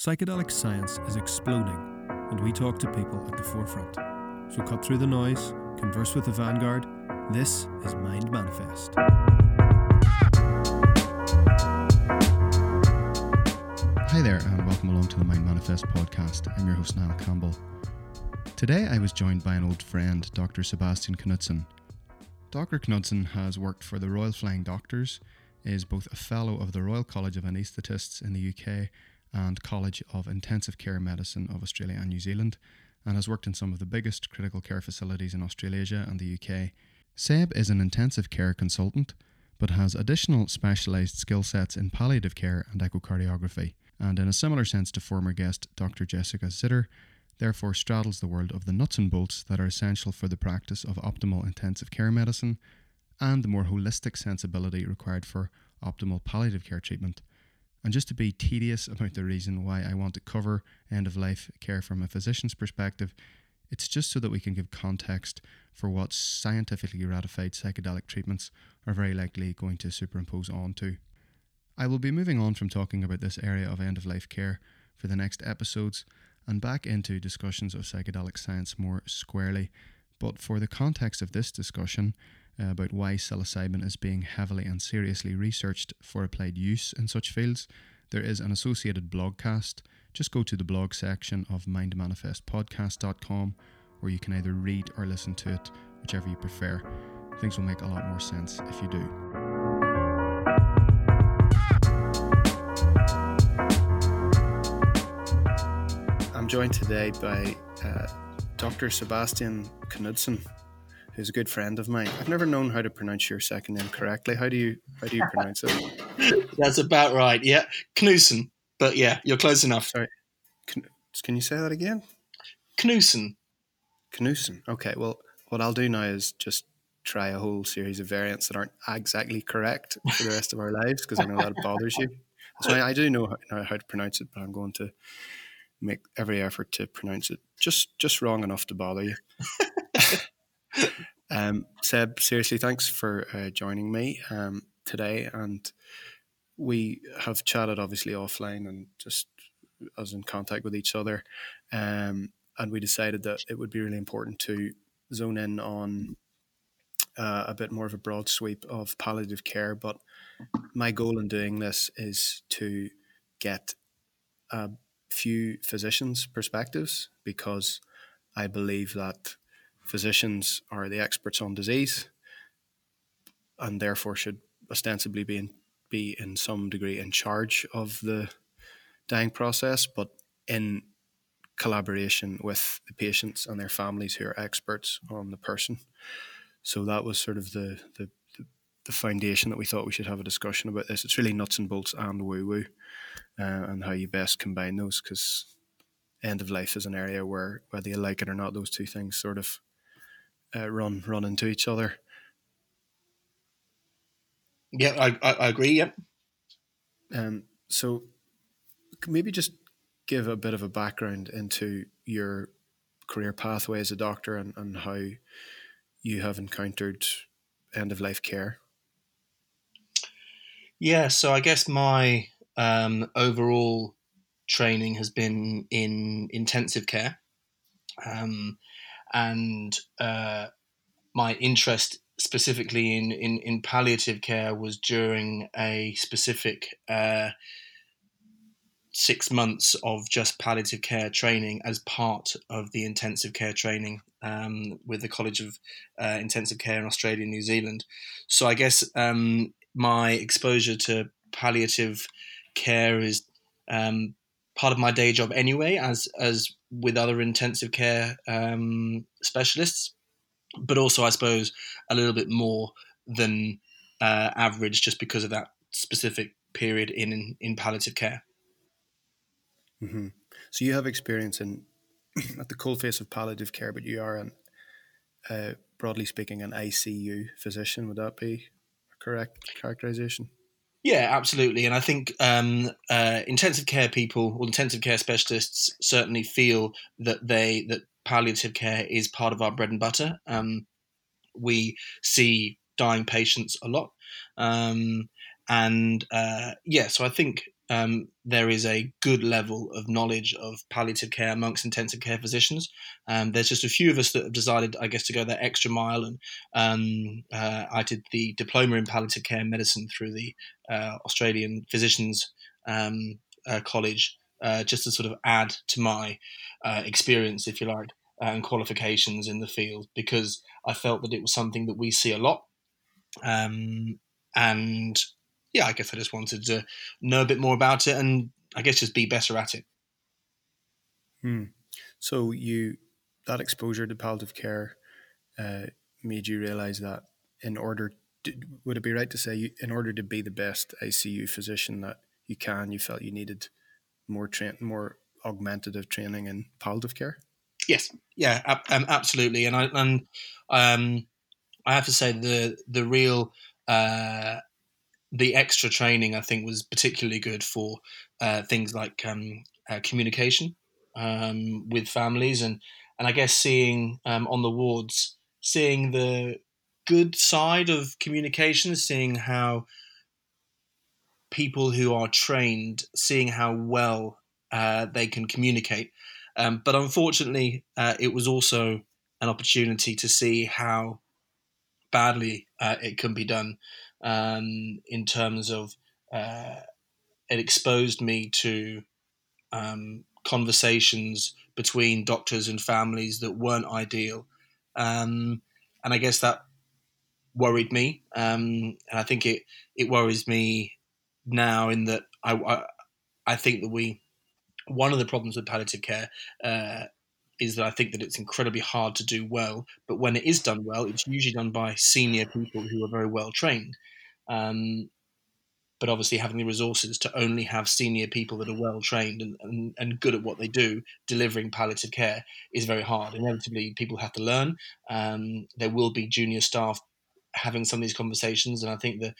Psychedelic science is exploding, and we talk to people at the forefront. So cut through the noise, converse with the vanguard. This is Mind Manifest. Hi there, and welcome along to the Mind Manifest podcast. I'm your host, Niall Campbell. Today I was joined by an old friend, Dr. Sebastian Knudsen. Dr. Knudsen has worked for the Royal Flying Doctors, is both a fellow of the Royal College of Anaesthetists in the UK and College of Intensive Care Medicine of Australia and New Zealand, and has worked in some of the biggest critical care facilities in Australasia and the UK. Seb is an intensive care consultant, but has additional specialised skill sets in palliative care and echocardiography, and in a similar sense to former guest Dr. Jessica Zitter, therefore straddles the world of the nuts and bolts that are essential for the practice of optimal intensive care medicine and the more holistic sensibility required for optimal palliative care treatment. And just to be tedious about the reason why I want to cover end of life care from a physician's perspective, it's just so that we can give context for what scientifically ratified psychedelic treatments are very likely going to superimpose onto. I will be moving on from talking about this area of end of life care for the next episodes and back into discussions of psychedelic science more squarely. But for the context of this discussion, about why psilocybin is being heavily and seriously researched for applied use in such fields, there is an associated blogcast. Just go to the blog section of mindmanifestpodcast.com where you can either read or listen to it, whichever you prefer. Things will make a lot more sense if you do. I'm joined today by uh, Dr. Sebastian Knudsen who's a good friend of mine. I've never known how to pronounce your second name correctly. How do you how do you pronounce it? That's about right. Yeah, Knudsen. But yeah, you're close enough. Sorry. Can, can you say that again? Knudsen. Knudsen. Okay. Well, what I'll do now is just try a whole series of variants that aren't exactly correct for the rest of our lives because I know that bothers you. So I, I do know how, how to pronounce it, but I'm going to make every effort to pronounce it just just wrong enough to bother you. um, Seb, seriously, thanks for uh, joining me um, today. And we have chatted obviously offline and just as in contact with each other. Um, and we decided that it would be really important to zone in on uh, a bit more of a broad sweep of palliative care. But my goal in doing this is to get a few physicians' perspectives because I believe that physicians are the experts on disease and therefore should ostensibly be in, be in some degree in charge of the dying process, but in collaboration with the patients and their families who are experts on the person. So that was sort of the, the, the foundation that we thought we should have a discussion about this. It's really nuts and bolts and woo woo, uh, and how you best combine those because end of life is an area where whether you like it or not, those two things sort of uh, run run into each other. Yeah, I, I, I agree. Yep. Um, so maybe just give a bit of a background into your career pathway as a doctor and, and how you have encountered end of life care. Yeah, so I guess my um, overall training has been in intensive care. Um, and uh, my interest specifically in, in, in palliative care was during a specific uh, six months of just palliative care training as part of the intensive care training um, with the College of uh, Intensive Care in Australia and New Zealand. So I guess um, my exposure to palliative care is um, part of my day job anyway, as as with other intensive care um, specialists, but also I suppose a little bit more than uh, average just because of that specific period in in palliative care. Mm-hmm. So you have experience in at the coalface of palliative care, but you are an uh, broadly speaking an ICU physician. Would that be a correct characterization? Yeah, absolutely. And I think um, uh, intensive care people or intensive care specialists certainly feel that they that palliative care is part of our bread and butter. Um, we see dying patients a lot, um, and uh, yeah, so I think um, there is a good level of knowledge of palliative care amongst intensive care physicians. Um, there's just a few of us that have decided, I guess, to go that extra mile. And um, uh, I did the diploma in palliative care medicine through the uh, Australian Physicians um, uh, College, uh, just to sort of add to my uh, experience, if you like, and qualifications in the field, because I felt that it was something that we see a lot. Um, and yeah, I guess I just wanted to know a bit more about it and I guess just be better at it. Hmm. So you that exposure to palliative care uh, made you realize that in order to, would it be right to say you, in order to be the best ICU physician that you can, you felt you needed more train more augmentative training in palliative care? Yes, yeah, um, absolutely, and I and um, I have to say the the real uh, the extra training I think was particularly good for uh, things like um, uh, communication um, with families and and I guess seeing um, on the wards seeing the good side of communication, seeing how people who are trained, seeing how well uh, they can communicate. Um, but unfortunately, uh, it was also an opportunity to see how badly uh, it can be done um, in terms of uh, it exposed me to um, conversations between doctors and families that weren't ideal. Um, and I guess that worried me. Um, and I think it, it worries me now in that I, I, I, think that we, one of the problems with palliative care uh, is that I think that it's incredibly hard to do well. But when it is done well, it's usually done by senior people who are very well trained. Um, but obviously, having the resources to only have senior people that are well trained and, and, and good at what they do, delivering palliative care, is very hard. Inevitably, people have to learn. Um, there will be junior staff having some of these conversations, and I think that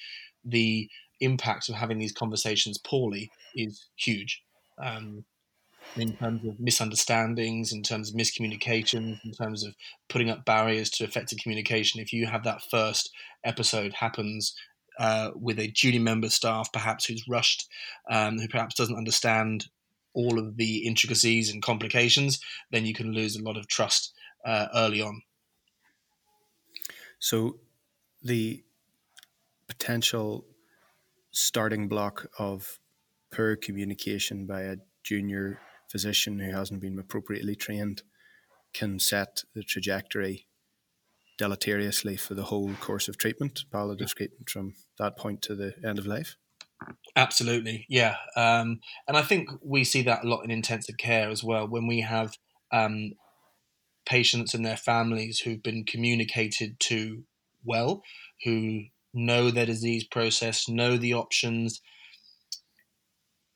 the impact of having these conversations poorly is huge. Um, in terms of misunderstandings, in terms of miscommunications, in terms of putting up barriers to effective communication. If you have that first episode happens uh, with a junior member staff, perhaps who's rushed, um, who perhaps doesn't understand all of the intricacies and complications, then you can lose a lot of trust uh, early on. So, the potential starting block of poor communication by a junior physician who hasn't been appropriately trained can set the trajectory deleteriously for the whole course of treatment, palliative treatment from that point to the end of life? Absolutely, yeah. Um, and I think we see that a lot in intensive care as well when we have um, patients and their families who've been communicated to well, who know their disease process, know the options,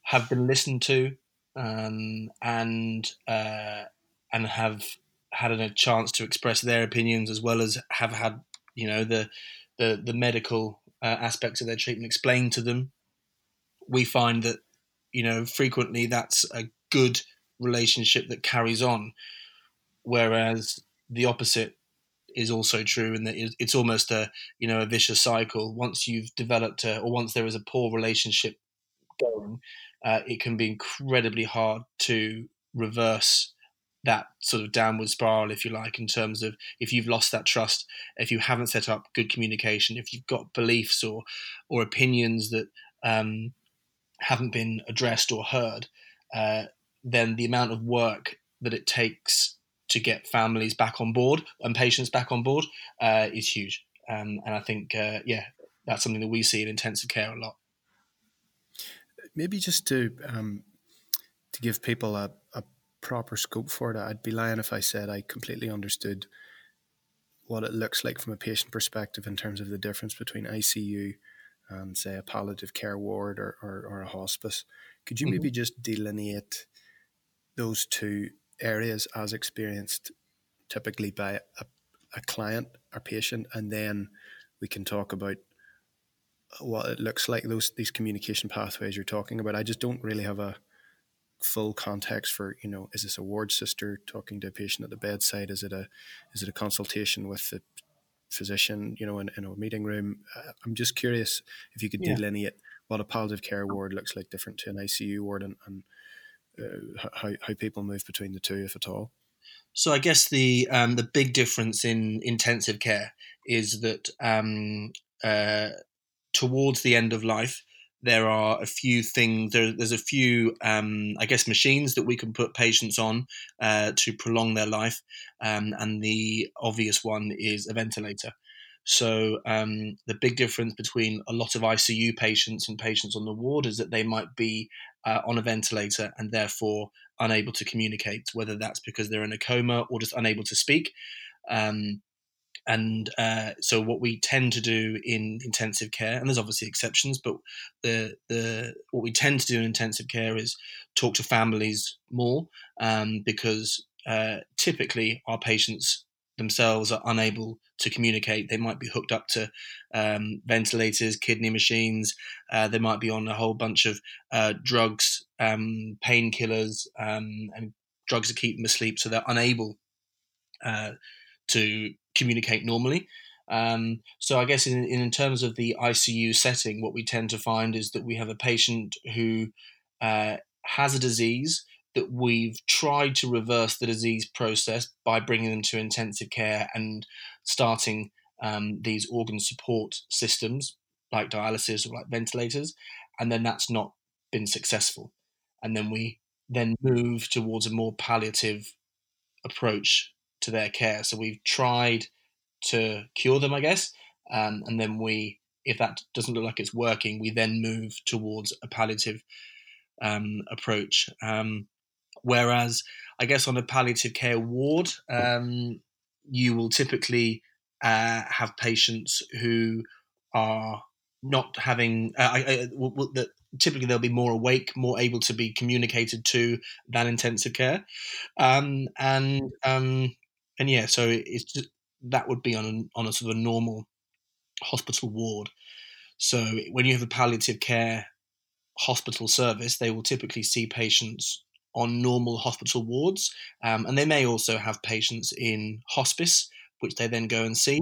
have been listened to, um, and uh, and have had a chance to express their opinions as well as have had you know the the, the medical uh, aspects of their treatment explained to them. We find that you know frequently that's a good relationship that carries on, whereas the opposite is also true and that it's almost a you know a vicious cycle once you've developed a, or once there is a poor relationship going uh, it can be incredibly hard to reverse that sort of downward spiral, if you like, in terms of if you've lost that trust, if you haven't set up good communication, if you've got beliefs or or opinions that um, haven't been addressed or heard, uh, then the amount of work that it takes to get families back on board and patients back on board uh, is huge. Um, and I think, uh, yeah, that's something that we see in intensive care a lot maybe just to um, to give people a, a proper scope for it, I'd be lying if I said I completely understood what it looks like from a patient perspective in terms of the difference between ICU and say a palliative care ward or, or, or a hospice. Could you mm-hmm. maybe just delineate those two areas as experienced typically by a, a client or patient and then we can talk about what it looks like those these communication pathways you're talking about. I just don't really have a full context for you know is this a ward sister talking to a patient at the bedside? Is it a is it a consultation with the physician? You know, in, in a meeting room. Uh, I'm just curious if you could yeah. delineate what a palliative care ward looks like different to an ICU ward and, and uh, how, how people move between the two, if at all? So I guess the um, the big difference in intensive care is that um, uh, towards the end of life, there are a few things. There, there's a few, um, I guess, machines that we can put patients on uh, to prolong their life, um, and the obvious one is a ventilator. So um, the big difference between a lot of ICU patients and patients on the ward is that they might be uh, on a ventilator and therefore unable to communicate, whether that's because they're in a coma or just unable to speak. Um, and uh, so what we tend to do in intensive care, and there's obviously exceptions, but the the what we tend to do in intensive care is talk to families more um, because uh, typically our patients themselves are unable to communicate. They might be hooked up to um, ventilators, kidney machines. Uh, they might be on a whole bunch of uh, drugs, um, painkillers, um, and drugs to keep them asleep, so they're unable uh, to communicate normally. Um, so I guess in, in terms of the ICU setting, what we tend to find is that we have a patient who uh, has a disease that we've tried to reverse the disease process by bringing them to intensive care and starting um, these organ support systems like dialysis or like ventilators, and then that's not been successful. And then we then move towards a more palliative approach to their care. So we've tried to cure them, I guess, um, and then we, if that doesn't look like it's working, we then move towards a palliative um, approach. Um, whereas, I guess on a palliative care ward, um, you will typically uh, have patients who are not having uh, typically they'll be more awake, more able to be communicated to than intensive care, um, and um, and yeah, so it's just, that would be on a, on a sort of a normal hospital ward. So when you have a palliative care hospital service, they will typically see patients on normal hospital wards, um, and they may also have patients in hospice, which they then go and see.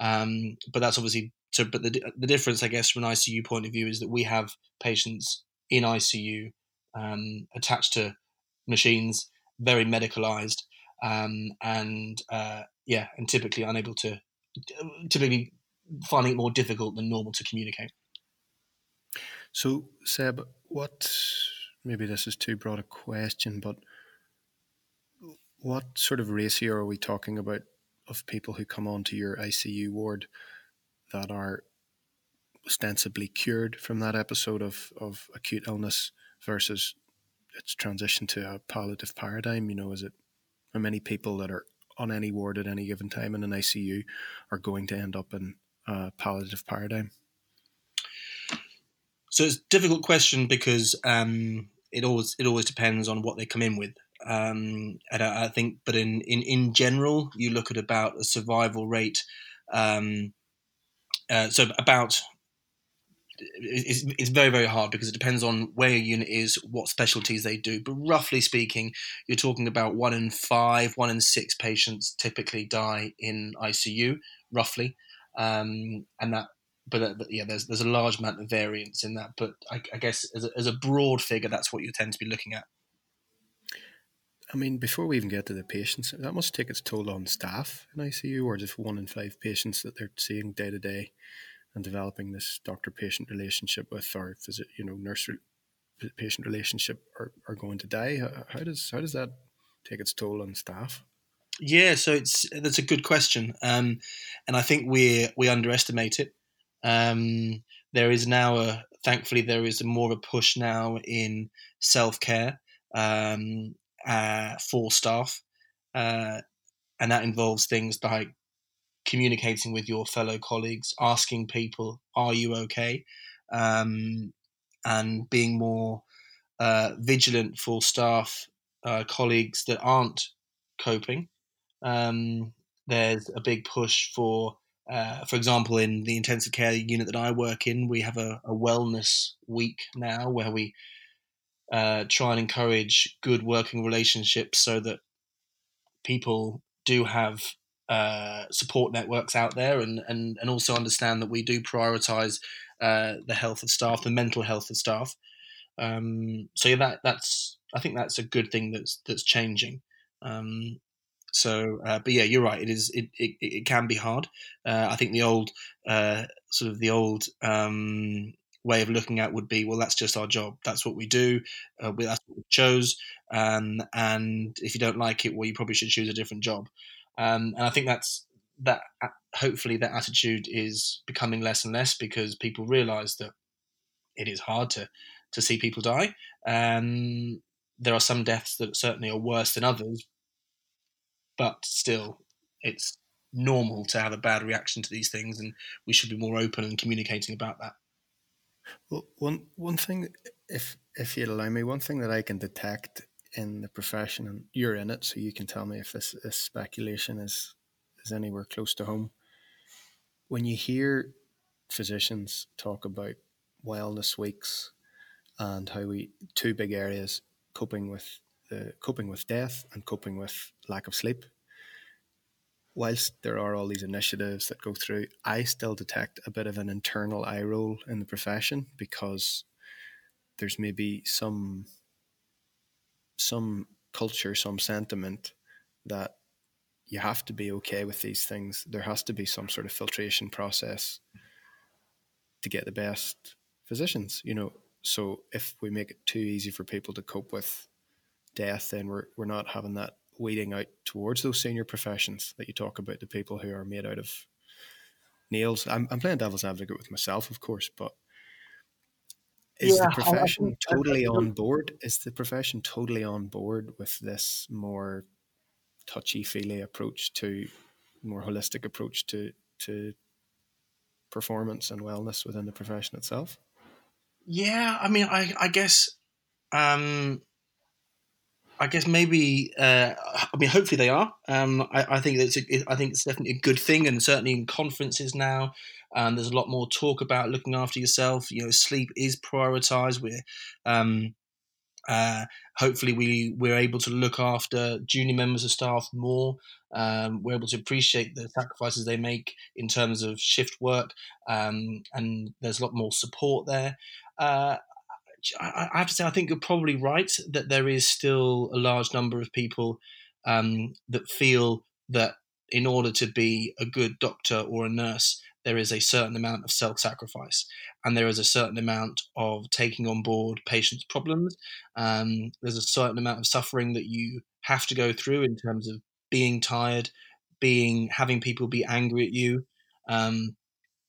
Um, but that's obviously so. But the the difference, I guess, from an ICU point of view, is that we have patients in ICU um, attached to machines, very medicalized, um, and uh, yeah, and typically unable to, typically finding it more difficult than normal to communicate. So, Seb, what maybe this is too broad a question, but what sort of ratio are we talking about of people who come onto your ICU ward that are ostensibly cured from that episode of, of acute illness versus its transition to a palliative paradigm? You know, is it how many people that are on any ward at any given time in an ICU are going to end up in a palliative paradigm? So it's a difficult question because um, it always it always depends on what they come in with. Um, and I, I, think, but in, in in general, you look at about a survival rate. Um, uh, so about it's, it's very very hard because it depends on where your unit is, what specialties they do. But roughly speaking, you're talking about one in five, one in six patients typically die in ICU, roughly, um, and that. But uh, yeah, there's there's a large amount of variance in that. But I, I guess as a, as a broad figure, that's what you tend to be looking at. I mean, before we even get to the patients, that must take its toll on staff in ICU, or just one in five patients that they're seeing day to day and developing this doctor patient relationship with or visit you know nurse patient relationship are, are going to die how, how, does how does that take its toll on staff? Yeah so it's that's a good question um, and i think we we underestimate it. Um, there is now a thankfully there is more of a push now in self-care um, uh, for staff uh, and that involves things like communicating with your fellow colleagues, asking people, "Are you okay?" Um, and being more uh, vigilant for staff uh, colleagues that aren't coping. Um, there's a big push for, uh, for example, in the intensive care unit that I work in, we have a, a wellness week now where we uh, try and encourage good working relationships so that people do have uh, support networks out there, and, and and also understand that we do prioritise uh, the health of staff, the mental health of staff. Um, so yeah, that that's I think that's a good thing that's that's changing. Um, so, uh, but yeah, you're right. It is. It it, it can be hard. Uh, I think the old uh, sort of the old um, way of looking at would be, well, that's just our job. That's what we do. Uh, that's what we chose. Um, and if you don't like it, well, you probably should choose a different job. Um, and I think that's that. Hopefully, that attitude is becoming less and less because people realise that it is hard to to see people die. Um, there are some deaths that certainly are worse than others, but still, it's normal to have a bad reaction to these things, and we should be more open and communicating about that. Well, one one thing, if if you'd allow me, one thing that I can detect in the profession, and you're in it, so you can tell me if this, this speculation is is anywhere close to home. When you hear physicians talk about wellness weeks and how we two big areas coping with the coping with death and coping with lack of sleep. Whilst there are all these initiatives that go through, I still detect a bit of an internal eye roll in the profession because there's maybe some some culture, some sentiment that you have to be okay with these things. There has to be some sort of filtration process to get the best physicians, you know. So if we make it too easy for people to cope with death, then we're we're not having that weeding out towards those senior professions that you talk about, the people who are made out of nails. I'm I'm playing devil's advocate with myself, of course, but is yeah, the profession totally on board? Is the profession totally on board with this more touchy feely approach to more holistic approach to to performance and wellness within the profession itself? Yeah, I mean, I I guess um, I guess maybe uh, I mean hopefully they are. Um, I, I, think it's a, I think it's definitely a good thing, and certainly in conferences now, um, there's a lot more talk about looking after yourself. You know, sleep is prioritized. We're um, uh, hopefully we we're able to look after junior members of staff more. Um, we're able to appreciate the sacrifices they make in terms of shift work, um, and there's a lot more support there. Uh, I, have to say, I think you're probably right that there is still a large number of people um, that feel that in order to be a good doctor or a nurse, there is a certain amount of self sacrifice and there is a certain amount of taking on board patients' problems. Um, there's a certain amount of suffering that you have to go through in terms of being tired, being having people be angry at you, um,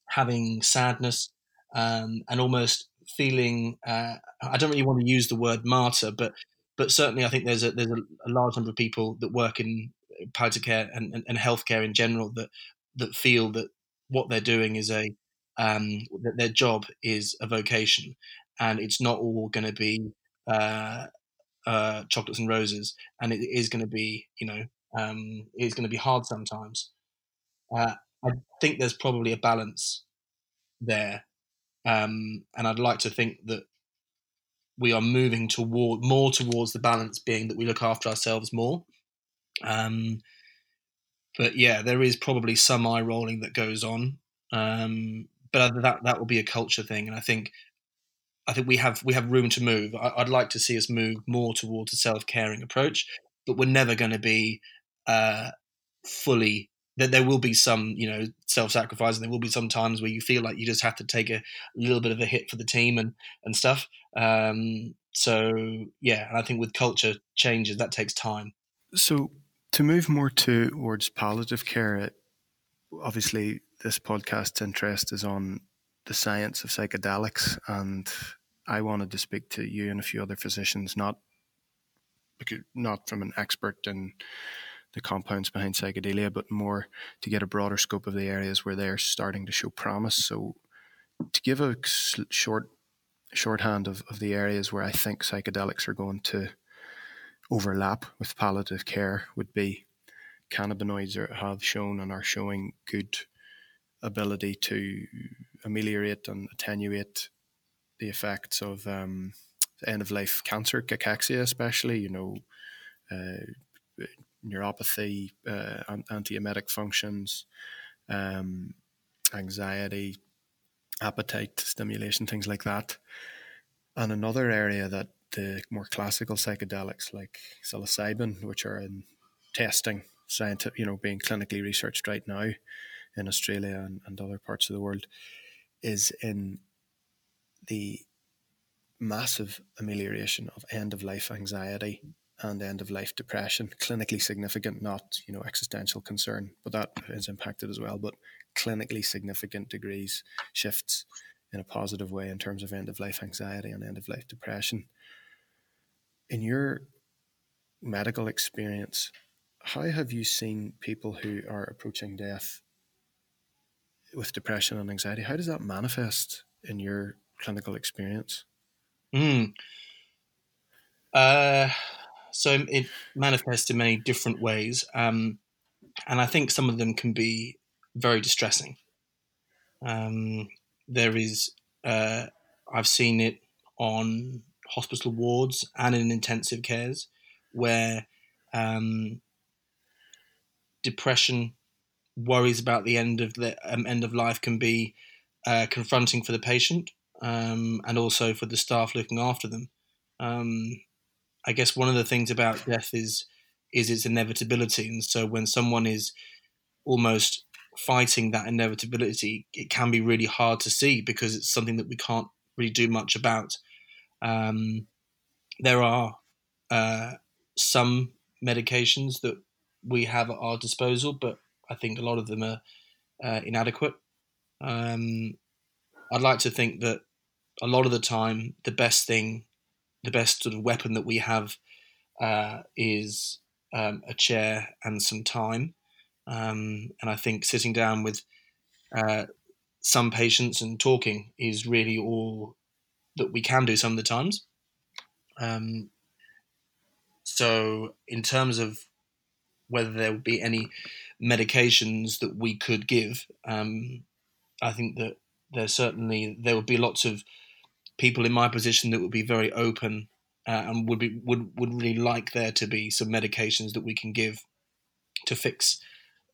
having sadness, um, and almost feeling uh, I don't really want to use the word martyr, but but certainly I think there's a there's a, a large number of people that work in palliative care and, and, and, healthcare in general that that feel that what they're doing is a um, that their job is a vocation, and it's not all going to be uh, uh, chocolates and roses, and it is going to be you know um, it's going to be hard sometimes. Uh, I think there's probably a balance there um, and I'd like to think that we are moving toward more towards the balance being that we look after ourselves more. Um, but yeah, there is probably some eye rolling that goes on. Um, but that that will be a culture thing, and I think I think we have we have room to move. I, would like to see us move more towards a self caring approach, but we're never going to be uh, fully that there will be some, you know, self-sacrifice, and there will be some times where you feel like you just have to take a little bit of a hit for the team and and stuff. Um, so yeah, and I think with culture changes, that takes time. So to move more towards palliative care, obviously this podcast's interest is on the science of psychedelics, and I wanted to speak to you and a few other physicians, not not from an expert in the compounds behind psychedelia, but more to get a broader scope of the areas where they're starting to show promise. So, to give a short shorthand of, of the areas where I think psychedelics are going to overlap with palliative care would be cannabinoids are, have shown and are showing good ability to ameliorate and attenuate the effects of um, end of life cancer, cachexia, especially. You know, uh, neuropathy, uh, antiemetic functions, um, anxiety, appetite stimulation, things like that. And another area that the more classical psychedelics like psilocybin, which are in testing, scientific, you know, being clinically researched right now in Australia and, and other parts of the world, is in the massive amelioration of end of life anxiety and end of life depression, clinically significant, not you know existential concern, but that is impacted as well. But clinically significant degrees shifts in a positive way in terms of end of life anxiety and end of life depression. In your medical experience, how have you seen people who are approaching death with depression and anxiety? How does that manifest in your clinical experience? Mm. Uh, so it manifests in many different ways, um, and I think some of them can be very distressing. Um, there is, uh, I've seen it on hospital wards and in intensive cares where um, depression, worries about the end of the um, end of life can be uh, confronting for the patient um, and also for the staff looking after them. Um, I guess one of the things about death is is its inevitability, and so when someone is almost fighting that inevitability, it can be really hard to see because it's something that we can't really do much about. Um, there are uh, some medications that we have at our disposal, but I think a lot of them are uh, inadequate. Um, I'd like to think that a lot of the time, the best thing, the best sort of weapon that we have uh, is um, a chair and some time. Um, and I think sitting down with uh, some patients and talking is really all that we can do some of the times. Um, so, in terms of whether there would be any medications that we could give, um, I think that there certainly there would be lots of people in my position that would be very open uh, and would be would would really like there to be some medications that we can give to fix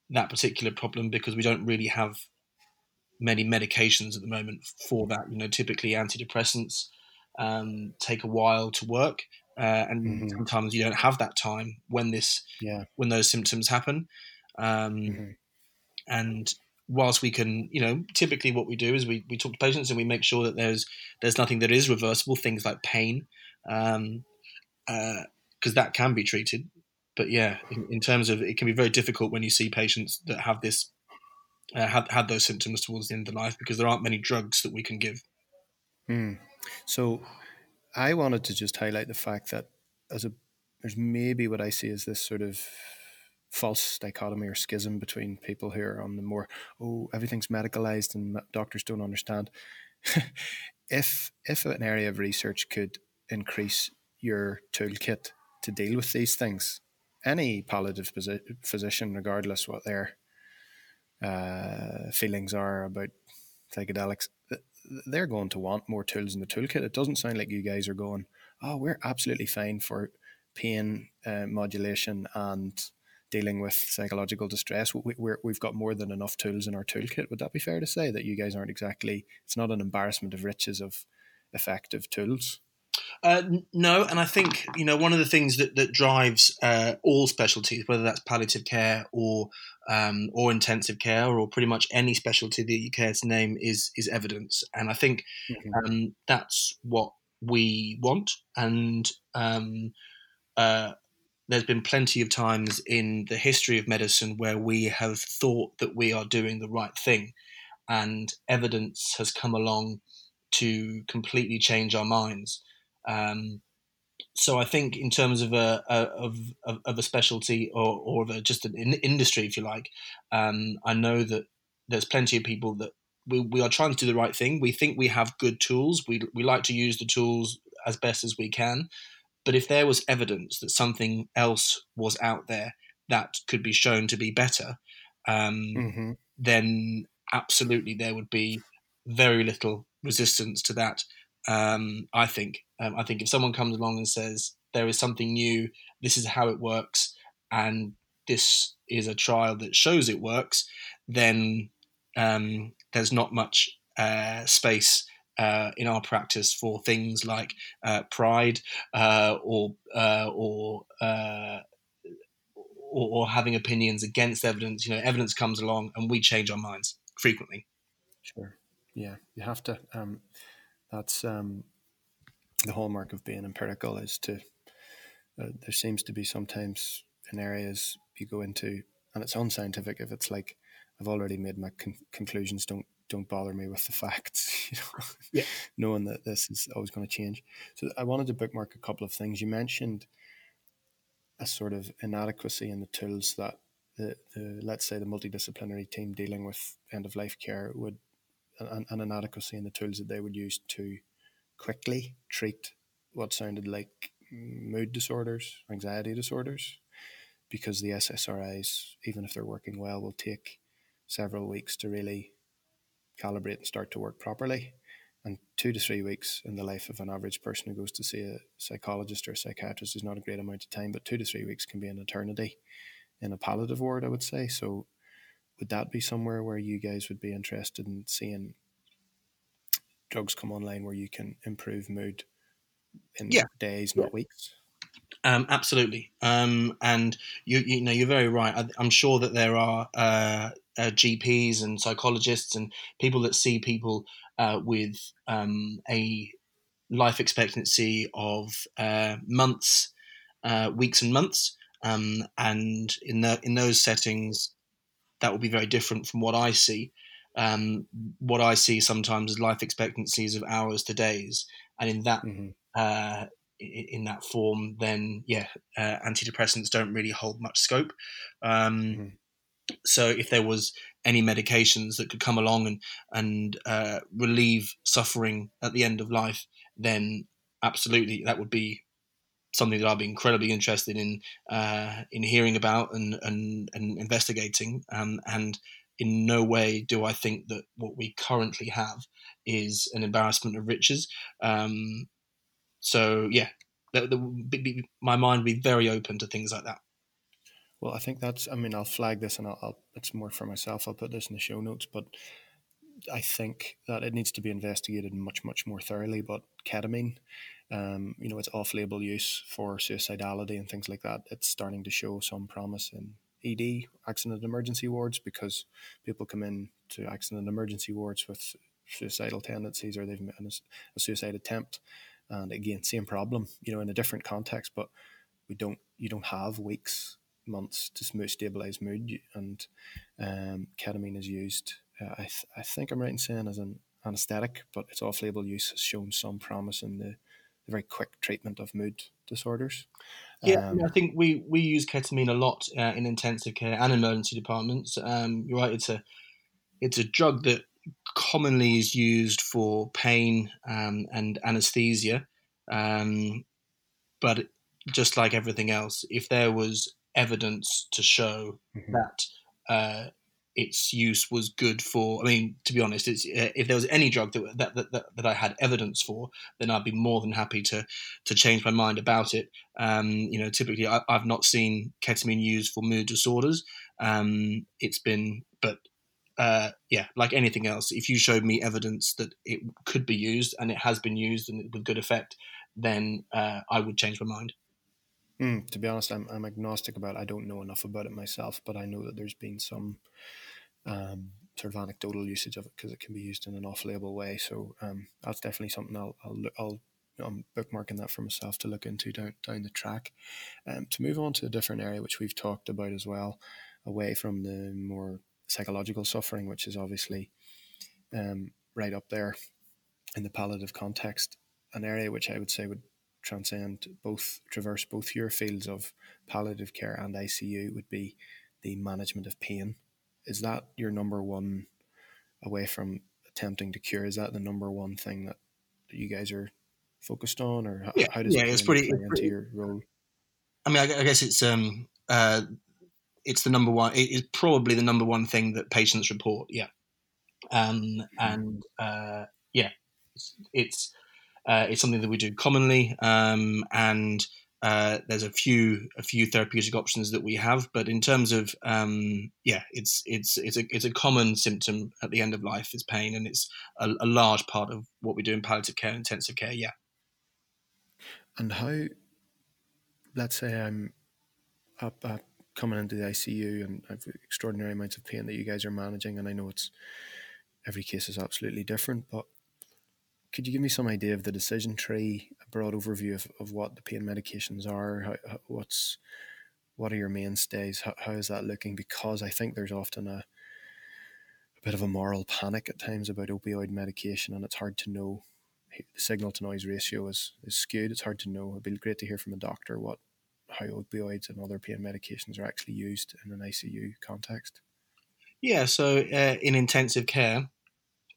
that particular problem because we don't really have many medications at the moment for that. You know, typically antidepressants um, take a while to work, uh, and mm-hmm. sometimes you don't have that time when this yeah. when those symptoms happen. Um, mm-hmm. And whilst we can, you know, typically what we do is we, we talk to patients and we make sure that there's there's nothing that is reversible, things like pain, because um, uh, that can be treated. But yeah, in, in, terms of it can be very difficult when you see patients that have this uh, had had those symptoms towards the end of life because there aren't many drugs that we can give. Mm. So, I wanted to just highlight the fact that as a there's maybe what I see as this sort of false dichotomy or schism between people who are on the more oh everything's medicalized and doctors don't understand. If if an area of research could increase your toolkit to deal with these things any palliative physician regardless what their uh, feelings are about psychedelics they're going to want more tools in the toolkit. It doesn't sound like you guys are going oh we're absolutely fine for pain uh, modulation and dealing with psychological distress, we, have got more than enough tools in our toolkit. Would that be fair to say that you guys aren't exactly? It's not an embarrassment of riches of effective tools. Uh, no, and I think you know one of the things that that drives uh, all specialties, whether that's palliative care or um, or intensive care or pretty much any specialty that you care to name, is is evidence. And I think mm-hmm. um, that's what we want. And um, uh, there's been plenty of times in the history of medicine where we have thought that we are doing the right thing, and evidence has come along to completely change our minds. Um, so I think in terms of a, a of, of a specialty or, or of a, just an industry, if you like, um, I know that there's plenty of people that we, we are trying to do the right thing. We think we have good tools. We, we like to use the tools as best as we can. But if there was evidence that something else was out there that could be shown to be better, um, mm-hmm. then absolutely there would be very little resistance to that. Um, I think. Um, I think if someone comes along and says there is something new, this is how it works, and this is a trial that shows it works, then um, there's not much uh, space uh, in our practice for things like uh, pride uh, or uh, or, uh, or, or having opinions against evidence. You know, evidence comes along and we change our minds frequently. Sure. Yeah, you have to. Um, that's um, the hallmark of being empirical is to. Uh, there seems to be sometimes in areas you go into, and it's unscientific if it's like I've already made my con- conclusions. Don't don't bother me with the facts. You know, yeah. knowing that this is always going to change. So I wanted to bookmark a couple of things. You mentioned a sort of inadequacy in the tools that the, the let's say the multidisciplinary team dealing with end of life care would an, an inadequacy in the tools that they would use to quickly treat what sounded like mood disorders, anxiety disorders, because the SSRIs, even if they're working well, will take several weeks to really calibrate and start to work properly. And two to three weeks in the life of an average person who goes to see a psychologist or a psychiatrist is not a great amount of time, but two to three weeks can be an eternity in a palliative ward, I would say. So, would that be somewhere where you guys would be interested in seeing drugs come online where you can improve mood in yeah. days, not yeah. weeks? Um, absolutely, um, and you you know you're very right. I, am sure that there are uh, uh, GPs and psychologists and people that see people uh, with um, a life expectancy of uh, months, uh, weeks, and months, um, and in the in those settings, that will be very different from what I see. Um, what I see sometimes is life expectancies of hours to days, and in that mm-hmm. uh, in that form, then yeah, uh, antidepressants don't really hold much scope. Um, mm-hmm. So if there was any medications that could come along and and uh, relieve suffering at the end of life, then absolutely that would be something that I'd be incredibly interested in uh, in hearing about and and, and investigating. Um, and in no way do I think that what we currently have is an embarrassment of riches. Um, so yeah, the, the, be, my mind would be very open to things like that. Well, I think that's. I mean, I'll flag this, and I'll, I'll, It's more for myself. I'll put this in the show notes, but I think that it needs to be investigated much, much more thoroughly. But ketamine, um, you know, it's off-label use for suicidality and things like that. It's starting to show some promise in ED, accident emergency wards, because people come in to accident emergency wards with suicidal tendencies or they've made a suicide attempt and again, same problem, you know, in a different context, but we don't, you don't have weeks, months to smooth, stabilize mood. And um, ketamine is used, uh, I, th- I think I'm right in saying as an anesthetic, but its off label use has shown some promise in the, the very quick treatment of mood disorders. Yeah, um, I think we, we use ketamine a lot uh, in intensive care and emergency departments. Um, you're right; it's a it's a drug that commonly is used for pain um, and anesthesia. Um, but just like everything else, if there was evidence to show mm-hmm. that uh, its use was good for, I mean, to be honest, it's, uh, if there was any drug that, that, that, that, I had evidence for, then I'd be more than happy to to change my mind about it. Um, you know, typically I, have not seen ketamine used for mood disorders. Um, it's been, but uh, yeah, like anything else, if you showed me evidence that it could be used and it has been used and with good effect, then uh, I would change my mind. Mm, to be honest, I'm, I'm agnostic about it. I don't know enough about it myself, but I know that there's been some um, sort of anecdotal usage of it because it can be used in an off-label way. So um, that's definitely something I'll, I'll, I'll I'm bookmarking that for myself to look into down down the track. Um, to move on to a different area, which we've talked about as well, away from the more psychological suffering, which is obviously um, right up there in the palliative context, an area which I would say would transcend both, traverse both your fields of palliative care and ICU would be the management of pain. Is that your number one, away from attempting to cure? Is that the number one thing that, you guys are focused on, or how, yeah, how does yeah, it it's pretty, play it's pretty, into your role? I mean, I, I guess it's um, uh, it's the number one. It is probably the number one thing that patients report. Yeah, um, and uh, yeah, it's it's, uh, it's something that we do commonly, um, and uh, there's a few a few therapeutic options that we have, but in terms of um, yeah, it's it's it's a it's a common symptom at the end of life is pain, and it's a, a large part of what we do in palliative care, intensive care. Yeah. And how? Let's say I'm up, up coming into the ICU and extraordinary amounts of pain that you guys are managing, and I know it's every case is absolutely different, but could you give me some idea of the decision tree, a broad overview of, of what the pain medications are, how, what's what are your mainstays, how, how is that looking? Because I think there's often a a bit of a moral panic at times about opioid medication, and it's hard to know. The signal to noise ratio is, is skewed. It's hard to know. It'd be great to hear from a doctor what how opioids and other pain medications are actually used in an ICU context. Yeah, so uh, in intensive care,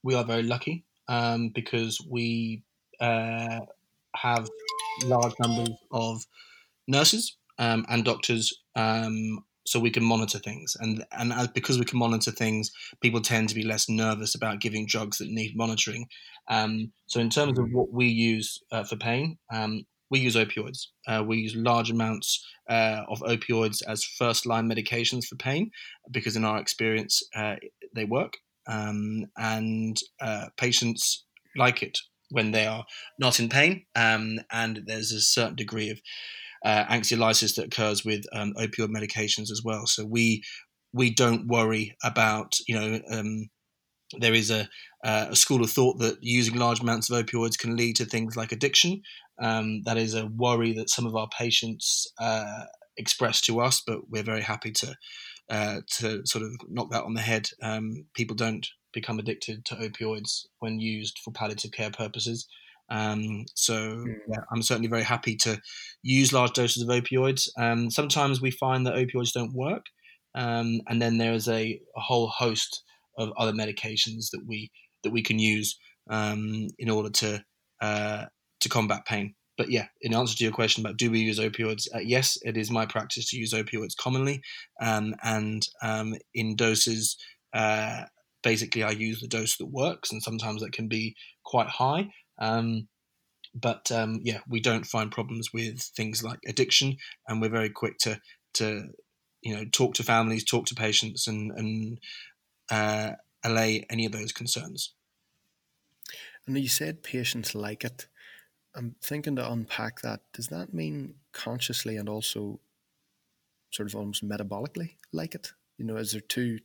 we are very lucky um, because we uh, have large numbers of nurses um, and doctors, um, so we can monitor things. And and as, because we can monitor things, people tend to be less nervous about giving drugs that need monitoring. Um, so in terms of what we use uh, for pain, um, we use opioids. Uh, we use large amounts uh, of opioids as first line medications for pain because, in our experience, uh, they work. Um, and uh, patients like it when they are not in pain. Um, and there's a certain degree of uh, anxiolysis that occurs with um, opioid medications as well. So we we don't worry about you know um, there is a, uh, a school of thought that using large amounts of opioids can lead to things like addiction. Um, that is a worry that some of our patients uh, express to us, but we're very happy to uh, to sort of knock that on the head. Um, people don't become addicted to opioids when used for palliative care purposes. Um, so mm. yeah, I'm certainly very happy to use large doses of opioids. Um, sometimes we find that opioids don't work, um, and then there is a, a, whole host of other medications that we that we can use um, in order to uh, to combat pain. But yeah, in answer to your question about do we use opioids, uh, yes, it is my practice to use opioids commonly, um, and um, in doses. Uh, basically, I use the dose that works, and sometimes that can be quite high. Um, but um, yeah, we don't find problems with things like addiction, and we're very quick to to you know talk to families, talk to patients, and and uh, allay any of those concerns. And you said patients like it. I'm thinking to unpack that. Does that mean consciously and also sort of almost metabolically like it? You know, is there two, you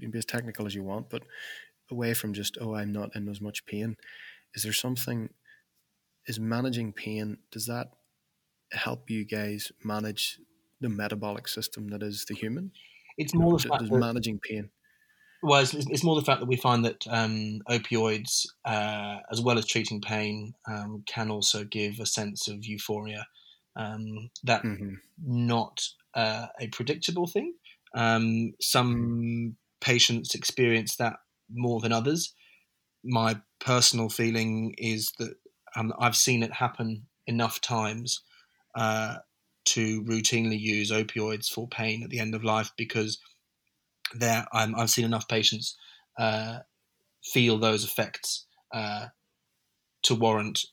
can be as technical as you want, but away from just, oh, I'm not in as much pain, is there something, is managing pain, does that help you guys manage the metabolic system that is the human? It's more the fact managing pain. Well, it's, it's, more the fact that we find that um, opioids, uh, as well as treating pain, um, can also give a sense of euphoria. Um, that mm-hmm. not uh, a predictable thing. Um, some patients experience that more than others. My personal feeling is that um, I've seen it happen enough times uh, to routinely use opioids for pain at the end of life because there I'm, I've seen enough patients uh, feel those effects uh, to warrant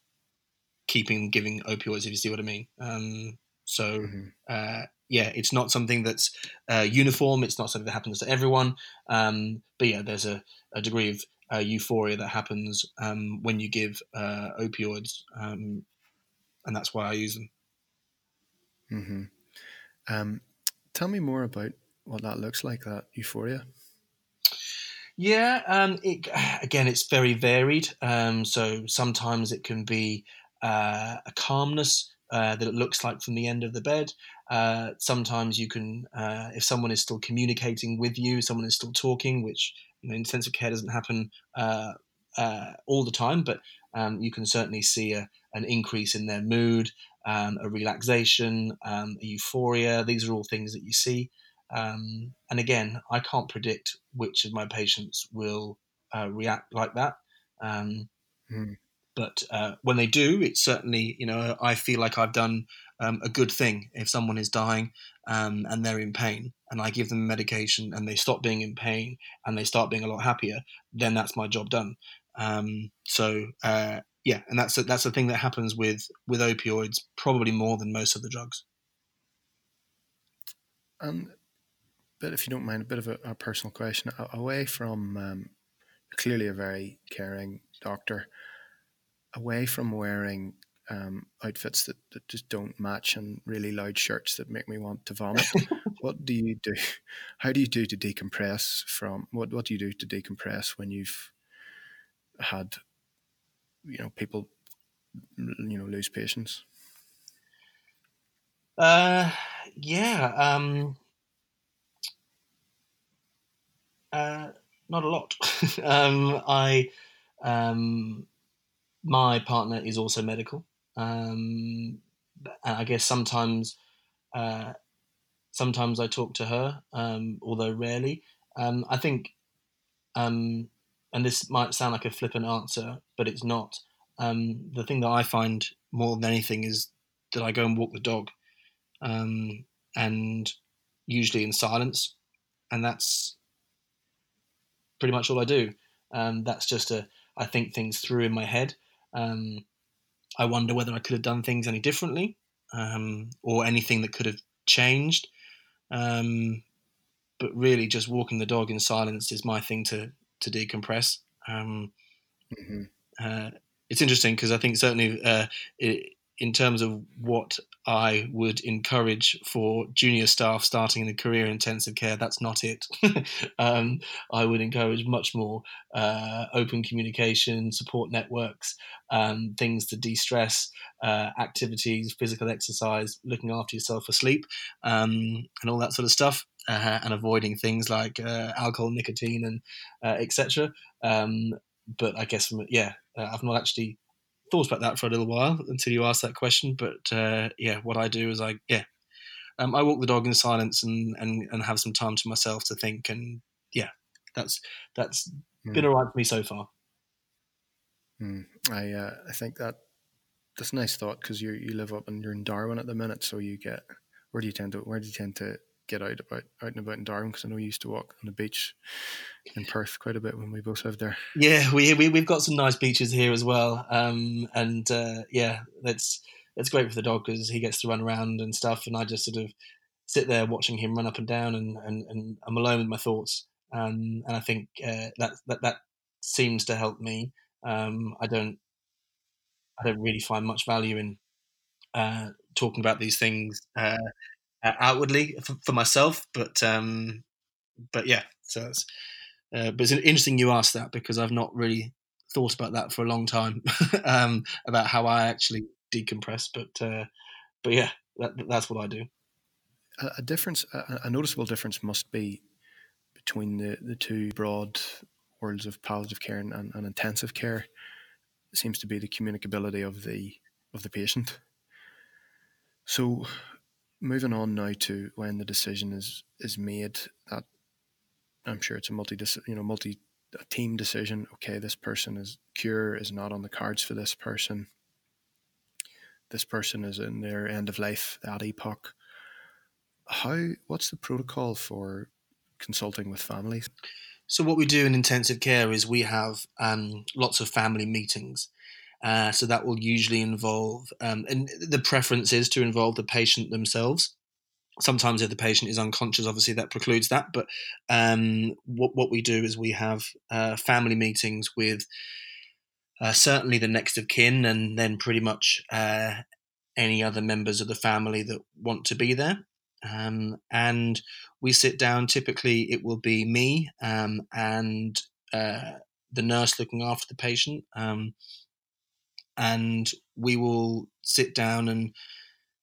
keeping giving opioids. If you see what I mean. Um, so mm-hmm. uh, yeah, it's not something that's uh, uniform. It's not something that happens to everyone. Um, but yeah, there's a, a degree of uh, euphoria that happens um, when you give uh, opioids, um, and that's why I use them. Mm-hmm. Um, tell me more about what that looks like, that euphoria? Yeah, um, it, again, it's very varied. Um, so sometimes it can be uh, a calmness uh, that it looks like from the end of the bed. Uh, sometimes you can, uh, if someone is still communicating with you, someone is still talking, which you know, intensive care doesn't happen uh, uh, all the time, but um, you can certainly see a, an increase in their mood, um, a relaxation, um, a euphoria. These are all things that you see. Um, and again, I can't predict which of my patients will uh, react like that. Um, mm. But uh, when they do, it's certainly, you know, I feel like I've done um, a good thing. If someone is dying um, and they're in pain, and I give them medication and they stop being in pain and they start being a lot happier, then that's my job done. Um, so, uh, yeah, and that's a, that's the thing that happens with with opioids probably more than most of the drugs. And but if you don't mind, a bit of a, a personal question away from um, clearly a very caring doctor, away from wearing um, outfits that, that just don't match and really loud shirts that make me want to vomit. what do you do? How do you do to decompress from what? What do you do to decompress when you've had you know people you know lose patience? Uh, yeah. Um, uh, not a lot. um, I, um, my partner is also medical. Um, I guess sometimes, uh, sometimes I talk to her, um, although rarely. Um, I think um, and this might sound like a flippant answer, but it's not. The thing that I find more than anything is that I go and walk the dog, and usually in silence, and that's pretty much all I do. Um, that's just a I think things through in my head. Um, I wonder whether I could have done things any differently, um, or anything that could have changed. Um, but really, just walking the dog in silence is my thing to to decompress. Um, mm-hmm. uh, it's interesting because I think certainly uh, it, in terms of what I would encourage for junior staff starting in a career in intensive care, that's not it. um, I would encourage much more uh, open communication, support networks, um, things to de stress, uh, activities, physical exercise, looking after yourself for sleep, um, and all that sort of stuff. Uh, and avoiding things like uh, alcohol, nicotine, and uh, etc. Um, but I guess, yeah, uh, I've not actually thought about that for a little while until you asked that question. But uh, yeah, what I do is I yeah, um, I walk the dog in silence and, and and have some time to myself to think. And yeah, that's that's mm. been alright for me so far. Mm. I uh, I think that that's a nice thought because you you live up and you're in Darwin at the minute, so you get where do you tend to where do you tend to get out about out and about in Darwin because I know you used to walk on the beach in Perth quite a bit when we both lived there. Yeah, we, we we've got some nice beaches here as well, um, and uh, yeah, that's it's great for the dog because he gets to run around and stuff, and I just sort of sit there watching him run up and down, and and, and I'm alone with my thoughts, um, and I think uh, that that that seems to help me. Um, I don't I don't really find much value in uh, talking about these things uh, uh, outwardly for, for, myself. But um, but yeah, so uh, but it's interesting you asked that because I've not really thought about that for a long time um, about how I actually decompress. But uh, but yeah, that, that's what I do. A, a difference, a, a, noticeable difference, must be between the, the two broad worlds of palliative care and, and, and intensive care. It seems to be the communicability of the of the patient. So, moving on now to when the decision is is made that I'm sure it's a multi you know multi team decision. Okay, this person is cure is not on the cards for this person. This person is in their end of life that epoch. How what's the protocol for consulting with families? So what we do in intensive care is we have um, lots of family meetings. Uh, so that will usually involve, um, and the preference is to involve the patient themselves. Sometimes, if the patient is unconscious, obviously that precludes that. But um, what what we do is we have uh, family meetings with uh, certainly the next of kin, and then pretty much uh, any other members of the family that want to be there. Um, and we sit down. Typically, it will be me um, and uh, the nurse looking after the patient. Um, and we will sit down and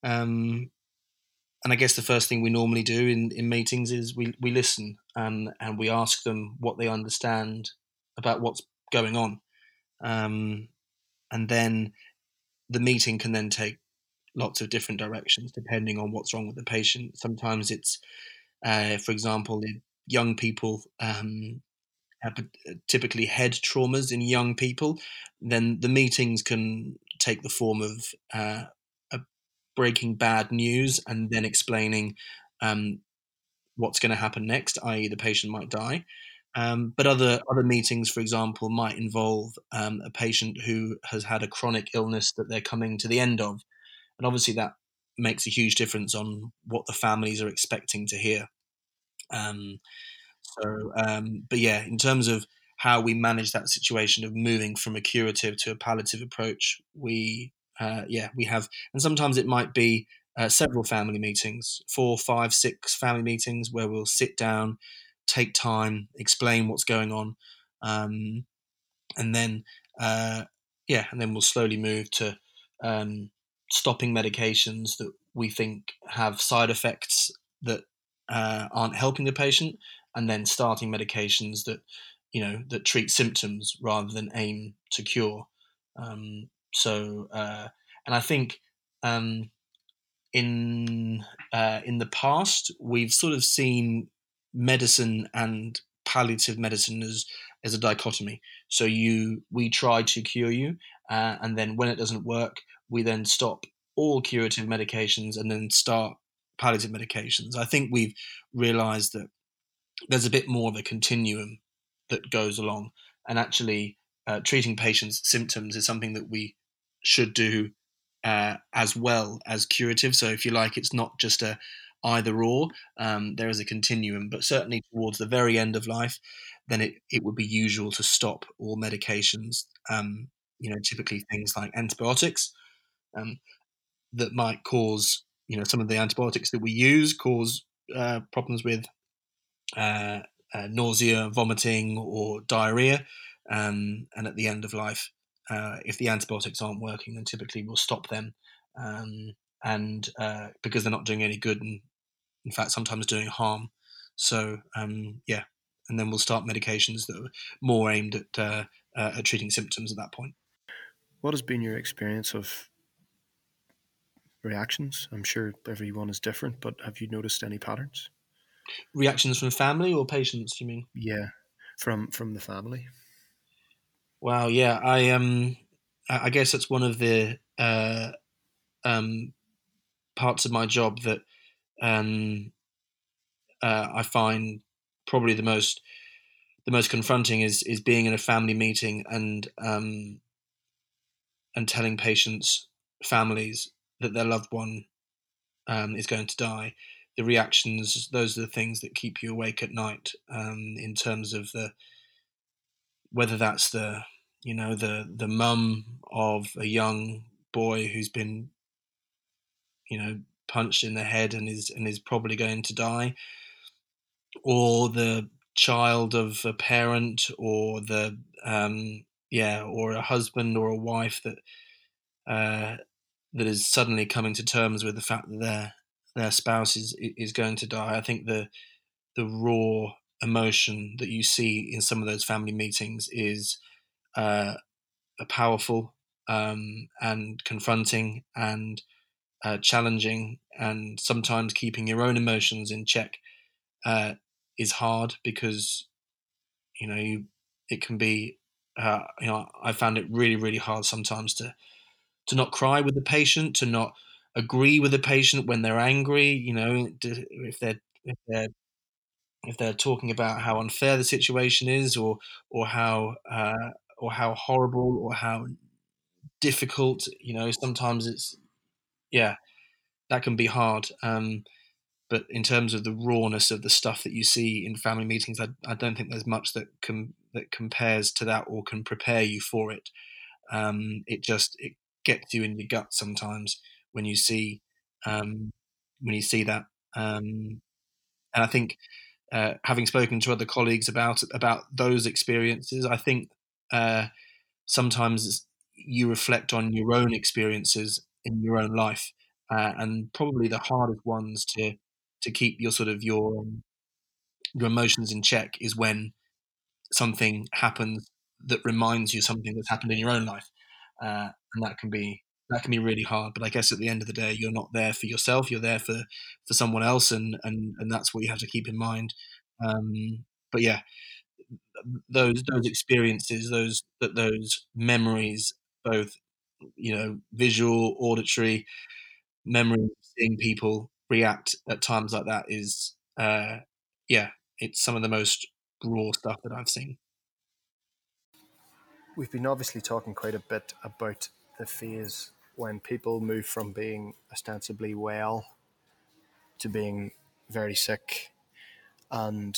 um, and I guess the first thing we normally do in, in meetings is we, we listen and, and we ask them what they understand about what's going on. Um, and then the meeting can then take lots of different directions depending on what's wrong with the patient. Sometimes it's, uh, for example, young people um, typically head traumas in young people, then the meetings can take the form of uh, breaking bad news and then explaining um, what's going to happen next, i.e., the patient might die. Um, but other other meetings, for example, might involve um, a patient who has had a chronic illness that they're coming to the end of, and obviously that makes a huge difference on what the families are expecting to hear. Um, so, um, but yeah, in terms of how we manage that situation of moving from a curative to a palliative approach, we uh, yeah we have, and sometimes it might be uh, several family meetings, four, five, six family meetings where we'll sit down, take time, explain what's going on, um, and then uh, yeah, and then we'll slowly move to um, stopping medications that we think have side effects that uh, aren't helping the patient, and then starting medications that you know that treat symptoms rather than aim to cure. Um, so, uh, and I think um, in uh, in the past we've sort of seen medicine and palliative medicine as as a dichotomy. So you we try to cure you, uh, and then when it doesn't work, we then stop all curative medications and then start palliative medications. I think we've realised that there's a bit more of a continuum that goes along, and actually uh, treating patients' symptoms is something that we should do uh, as well as curative. So if you like, it's not just a either or. Um, there is a continuum, but certainly towards the very end of life, then it, it would be usual to stop all medications. Um, you know, typically things like antibiotics um, that might cause, you know, some of the antibiotics that we use cause uh, problems with uh, uh, nausea, vomiting, or diarrhea. Um, and at the end of life, uh, if the antibiotics aren't working, then typically we'll stop them. Um, and uh, because they're not doing any good and in fact sometimes doing harm. So um, yeah, and then we'll start medications that are more aimed at, uh, uh, at treating symptoms at that point. What has been your experience of reactions? I'm sure everyone is different, but have you noticed any patterns? Reactions from family or patients? You mean? Yeah, from from the family. Wow. Yeah, I um, I guess that's one of the uh, um, parts of my job that um, uh, I find probably the most the most confronting is is being in a family meeting and um, and telling patients families that their loved one um, is going to die. The reactions; those are the things that keep you awake at night. Um, in terms of the whether that's the you know the the mum of a young boy who's been you know punched in the head and is and is probably going to die, or the child of a parent, or the um, yeah, or a husband or a wife that uh, that is suddenly coming to terms with the fact that their their spouse is is going to die. I think the the raw emotion that you see in some of those family meetings is uh, powerful um, and confronting and uh, challenging and sometimes keeping your own emotions in check uh, is hard because you know you, it can be uh, you know I found it really really hard sometimes to to not cry with the patient to not agree with the patient when they're angry you know if they're if they're if they're talking about how unfair the situation is or or how uh, or how horrible or how difficult you know sometimes it's yeah, that can be hard. Um, but in terms of the rawness of the stuff that you see in family meetings, I, I don't think there's much that can that compares to that or can prepare you for it. Um, it just it gets you in your gut sometimes when you see um, when you see that. Um, and I think uh, having spoken to other colleagues about about those experiences, I think uh, sometimes you reflect on your own experiences in your own life, uh, and probably the hardest ones to to keep your sort of your um, your emotions in check is when something happens that reminds you something that's happened in your own life, uh, and that can be that can be really hard. But I guess at the end of the day, you're not there for yourself; you're there for for someone else, and and and that's what you have to keep in mind. Um, but yeah, those those experiences, those that those memories, both you know, visual, auditory, memory, seeing people react at times like that is, uh, yeah, it's some of the most raw stuff that I've seen. We've been obviously talking quite a bit about the phase when people move from being ostensibly well to being very sick and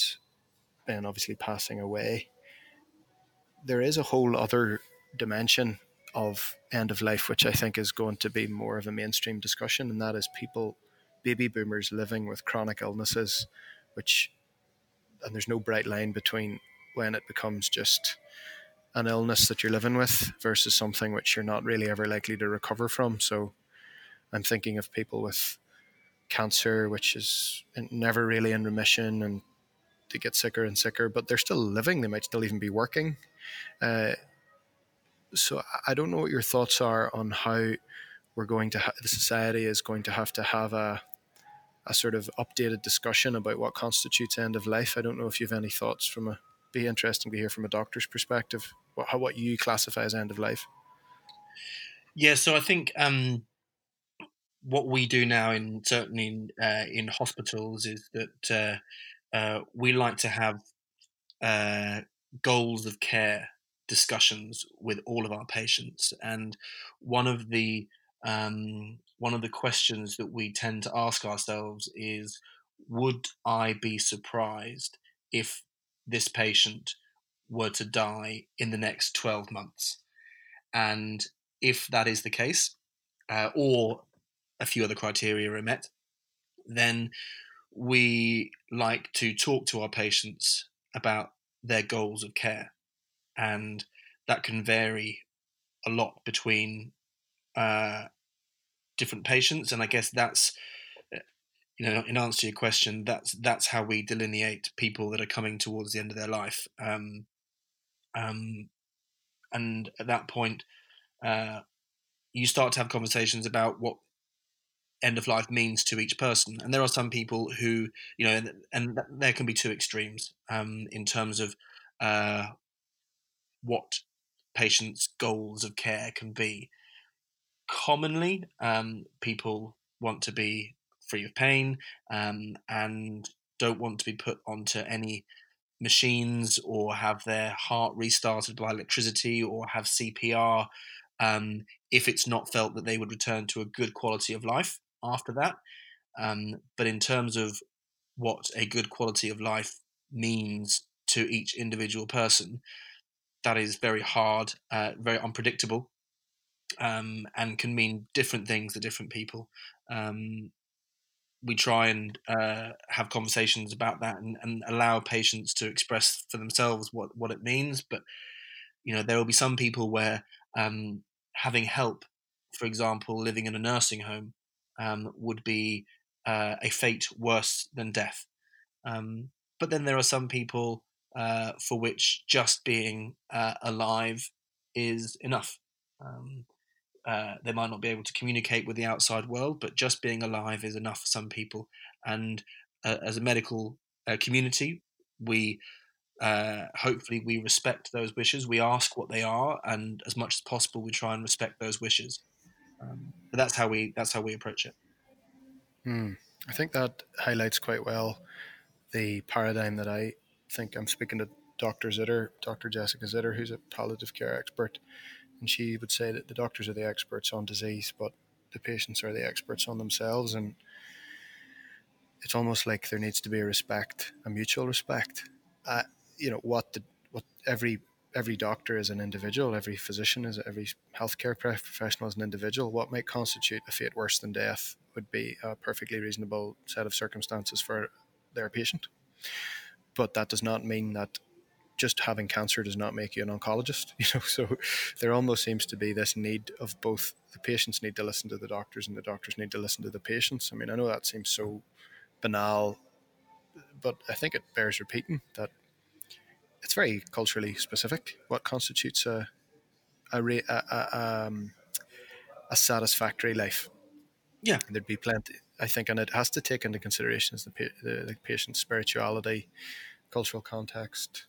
then obviously passing away. There is a whole other dimension of end of life, which I think is going to be more of a mainstream discussion, and that is people, baby boomers living with chronic illnesses, which, and there's no bright line between when it becomes just an illness that you're living with versus something which you're not really ever likely to recover from. So I'm thinking of people with cancer, which is never really in remission and they get sicker and sicker, but they're still living. They might still even be working. Uh, so I don't know what your thoughts are on how we're going to ha- the society is going to have to have a a sort of updated discussion about what constitutes end of life. I don't know if you have any thoughts from a be interesting to hear from a doctor's perspective what how, what you classify as end of life. Yeah, so I think um, what we do now in certainly in, uh, in hospitals is that uh, uh, we like to have uh, goals of care discussions with all of our patients. And one of the um, one of the questions that we tend to ask ourselves is, would I be surprised if this patient were to die in the next 12 months? And if that is the case, uh, or a few other criteria are met, then we like to talk to our patients about their goals of care and that can vary a lot between uh, different patients. And I guess that's you know, in answer to your question, that's that's how we delineate people that are coming towards the end of their life. Um, um, and at that point, uh, you start to have conversations about what end of life means to each person. And there are some people who, you know, and, and there can be two extremes um, in terms of uh, what patients' goals of care can be. Commonly, um, people want to be free of pain um, and don't want to be put onto any machines or have their heart restarted by electricity or have CPR um, if it's not felt that they would return to a good quality of life after that. Um, but in terms of what a good quality of life means to each individual person, that is very hard, uh, very unpredictable, um, and can mean different things to different people. Um, we try and uh, have conversations about that and, and, allow patients to express for themselves what, what it means. But you know, there will be some people where um, having help, for example, living in a nursing home, um, would be uh, a fate worse than death. Um, but then there are some people uh, for which just being uh, alive is enough. Uh, they might not be able to communicate with the outside world, but just being alive is enough for some people. And uh, as a medical uh, community, we uh, hopefully we respect those wishes. We ask what they are, and as much as possible, we try and respect those wishes. Um, but that's how we that's how we approach it. Hmm. I think that highlights quite well the paradigm that I think I'm speaking to Dr. Zitter, Dr. Jessica Zitter, who's a palliative care expert, and she would say that the doctors are the experts on disease, but the patients are the experts on themselves, and it's almost like there needs to be a respect, a mutual respect. Uh, you know what the what every every doctor is an individual, every physician is every healthcare professional is an individual. What might constitute a fate worse than death would be a perfectly reasonable set of circumstances for their patient but that does not mean that just having cancer does not make you an oncologist you know so there almost seems to be this need of both the patients need to listen to the doctors and the doctors need to listen to the patients i mean i know that seems so banal but i think it bears repeating that it's very culturally specific what constitutes a a, a, a, um, a satisfactory life yeah there'd be plenty I think, and it has to take into consideration the, the, the patient's spirituality, cultural context.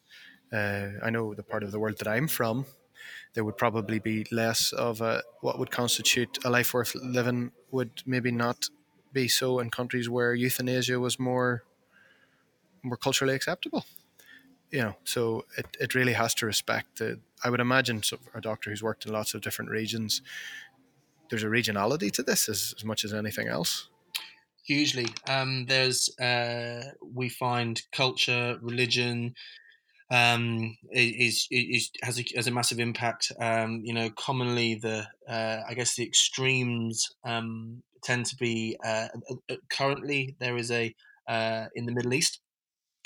Uh, I know the part of the world that I'm from, there would probably be less of a what would constitute a life worth living would maybe not be so in countries where euthanasia was more more culturally acceptable. you know, so it, it really has to respect the. I would imagine a doctor who's worked in lots of different regions. There's a regionality to this as, as much as anything else. Hugely, um, there's uh, we find culture, religion, um, is, is, has a, has a massive impact. Um, you know, commonly the uh, I guess the extremes um, tend to be uh, currently there is a uh, in the Middle East.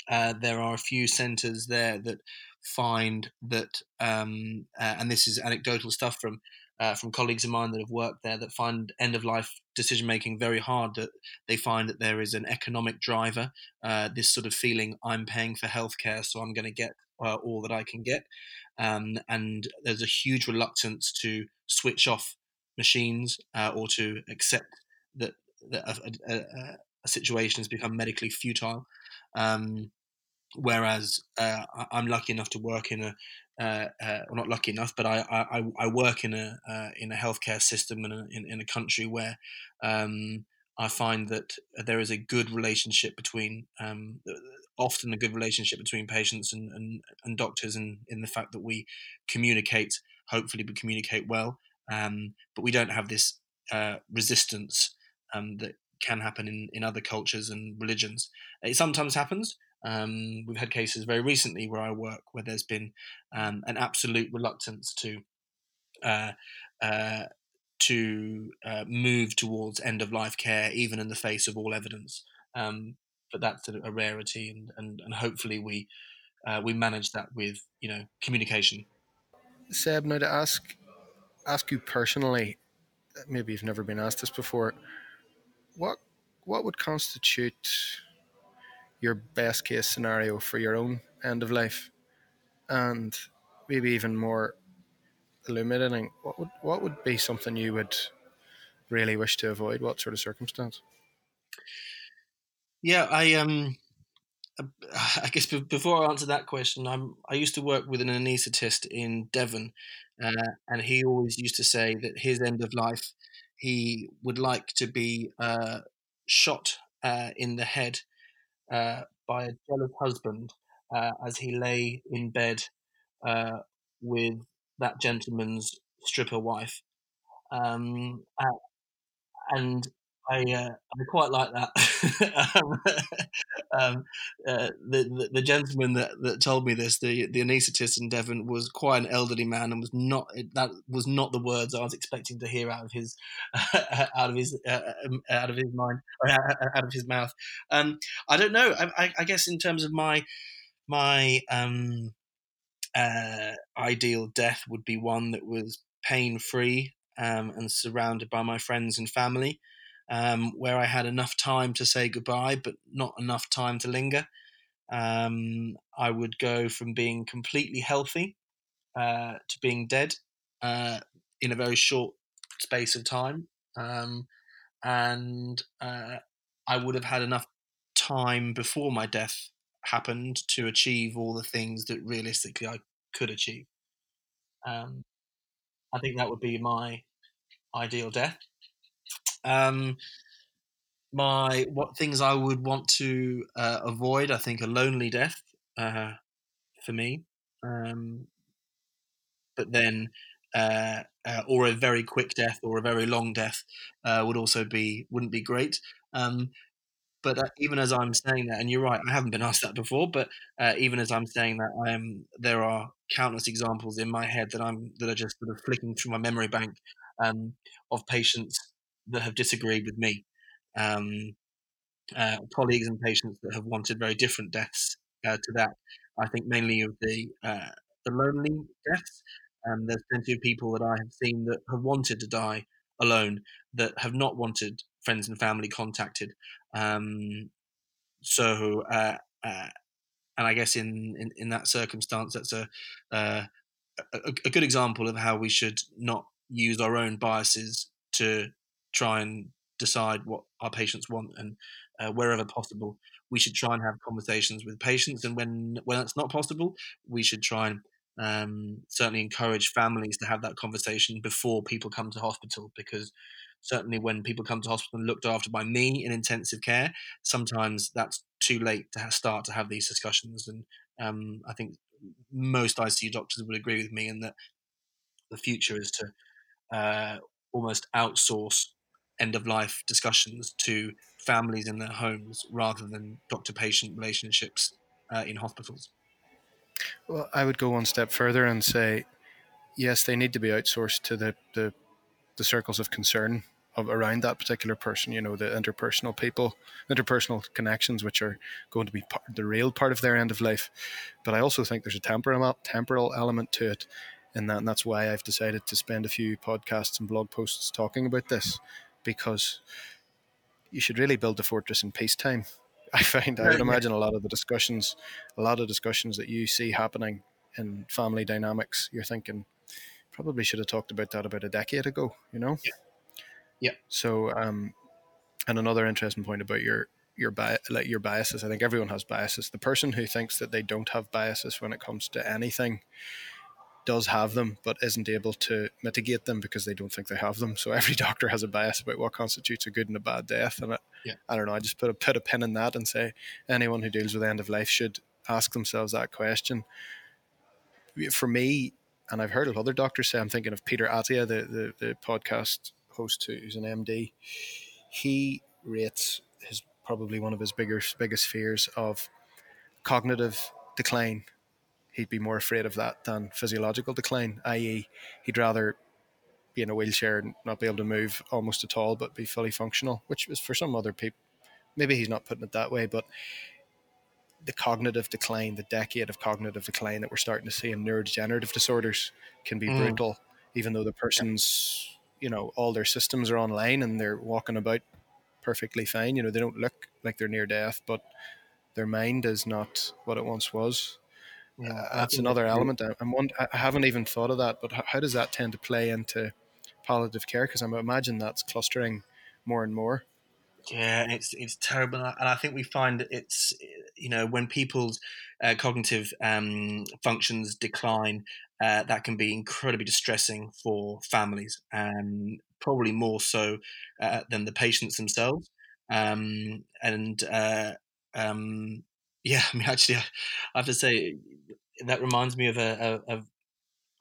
Uh, there are a few centres there that find that, um, uh, and this is anecdotal stuff from uh, from colleagues of mine that have worked there that find end of life decision making very hard. That they find that there is an economic driver, uh, this sort of feeling I'm paying for healthcare, so I'm going to get uh, all that I can get, um, and there's a huge reluctance to switch off machines uh, or to accept that, that a, a, a, situation has become medically futile. Um, whereas uh, I'm lucky enough to work in a uh, uh, not lucky enough, but I, I, I work in a uh, in a healthcare system in a, in, in a country where um, I find that there is a good relationship between um, often a good relationship between patients and, and, and doctors and in the fact that we communicate hopefully we communicate well um, but we don't have this uh, resistance um, that can happen in, in other cultures and religions. It sometimes happens um, we've had cases very recently where I work where there's been um, an absolute reluctance to uh, uh, to uh, move towards end of life care, even in the face of all evidence. Um, but that's a, a rarity, and, and, and hopefully we uh, we manage that with you know communication. Seb, now to ask ask you personally, maybe you've never been asked this before. What what would constitute your best case scenario for your own end of life, and maybe even more illuminating, what would what would be something you would really wish to avoid? What sort of circumstance? Yeah, I um, I guess before I answer that question, I'm I used to work with an anaesthetist in Devon, uh, and he always used to say that his end of life, he would like to be uh, shot uh, in the head uh, by a jealous husband uh, as he lay in bed uh, with that gentleman's stripper wife. Um, and I, uh, I quite like that. um, um, uh, the, the, the gentleman that, that told me this, the the anaesthetist in Devon, was quite an elderly man and was not that was not the words I was expecting to hear out of his out of his uh, um, out of his mind or out of his mouth. Um, I don't know. I, I, guess in terms of my my um, uh, ideal death would be one that was pain free and surrounded by my friends and family um, where I had enough time to say goodbye, but not enough time to linger. Um, I would go from being completely healthy uh, to being dead uh, in a very short space of time. Um, and uh, I would have had enough time before my death happened to achieve all the things that realistically I could achieve. Um, I think that would be my ideal death. Um, my what things I would want to uh, avoid, I think, a lonely death uh, for me, um, but then uh, uh or a very quick death or a very long death uh, would also be wouldn't be great. Um, but uh, even as I'm saying that, and you're right, I haven't been asked that before, but even as I'm saying that, I am there are countless examples in my head that I'm that are just sort of flicking through my memory bank um, of patients that have disagreed with me, um, uh, colleagues and patients that have wanted very different deaths uh, to that. I think mainly of the uh, the lonely deaths. Um, there's plenty of people that I have seen that have wanted to die alone that have not wanted friends and family contacted. Um, so, uh, uh, and I guess in, in, in that circumstance, that's a, uh, a, a good example of how we should not use our own biases to try and decide what our patients want and uh, wherever possible we should try and have conversations with patients. And when when that's not possible we should try and um, certainly encourage families to have that conversation before people come to hospital. Because certainly when people come to hospital and looked after by me in intensive care sometimes that's too late to start to have these discussions. And Um, I think most ICU doctors would agree with me in that the future is to uh, almost outsource end of life discussions to families in their homes rather than doctor patient relationships uh, in hospitals. Well, I would go one step further and say, yes, they need to be outsourced to the, the, the circles of concern of around that particular person. You know, the interpersonal people, interpersonal connections, which are going to be part, the real part of their end of life. But I also think there's a temporal temporal element to it, in that, and that's why I've decided to spend a few podcasts and blog posts talking about this, because you should really build the fortress in peacetime. I find I would imagine a lot of the discussions, a lot of discussions that you see happening in family dynamics, you're thinking probably should have talked about that about a decade ago. You know. Yeah. Yeah. So, um, and another interesting point about your your bi- like your biases. I think everyone has biases. The person who thinks that they don't have biases when it comes to anything does have them, but isn't able to mitigate them because they don't think they have them. So every doctor has a bias about what constitutes a good and a bad death. And it, yeah. I don't know. I just put a put a pin in that and say anyone who deals with end of life should ask themselves that question. For me, and I've heard of other doctors say, I'm thinking of Peter Attia, the, the, the podcast host who's an MD. He rates his probably one of his bigger biggest fears of cognitive decline he'd be more afraid of that than physiological decline, i.e., he'd rather be in a wheelchair and not be able to move almost at all, but be fully functional, which is for some other people. Maybe he's not putting it that way, but the cognitive decline, the decade of cognitive decline that we're starting to see in neurodegenerative disorders can be mm. brutal, even though the person's, you know, all their systems are online and they're walking about perfectly fine. You know, they don't look like they're near death, but their mind is not what it once was. Yeah, uh, that's another element. I'm one, I haven't even thought of that, but how, does that tend to play into palliative care? Because I imagine that's clustering more and more. Yeah, it's it's terrible, and I think we find it's you know when people's uh, cognitive um, functions decline, uh, that can be incredibly distressing for families, and probably more so uh, than the patients themselves. Um, and uh, um, yeah, I mean, actually, I have to say that reminds me of a, a,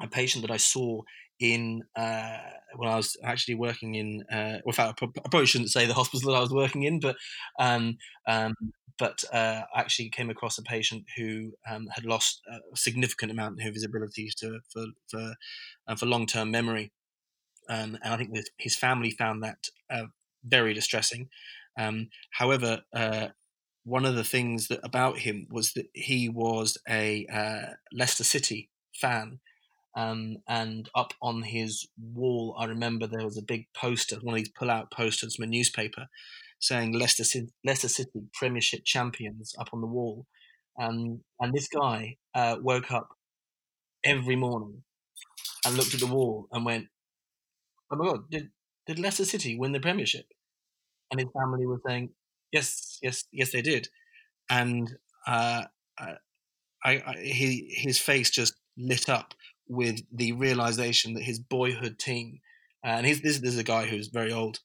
a patient that I saw in uh, when I was actually working in. Uh, I probably shouldn't say the hospital that I was working in, but um, um, but uh, I actually came across a patient who um, had lost a significant amount of his abilities to for for uh, for long term memory, um, and I think his family found that uh, very distressing. Um, however, uh, one of the things that about him was that he was a uh, Leicester City fan. Um, and up on his wall, I remember there was a big poster, one of these pull-out posters from a newspaper, saying Leicester City, Leicester City Premiership champions up on the wall. Um, and this guy uh, woke up every morning and looked at the wall and went, "Oh my god, did did Leicester City win the Premiership?" And his family was saying, Yes, yes, yes, they did, and uh, I, I, he, his face just lit up with the realization that his boyhood team, uh, and he's, this, this is a guy who's very old,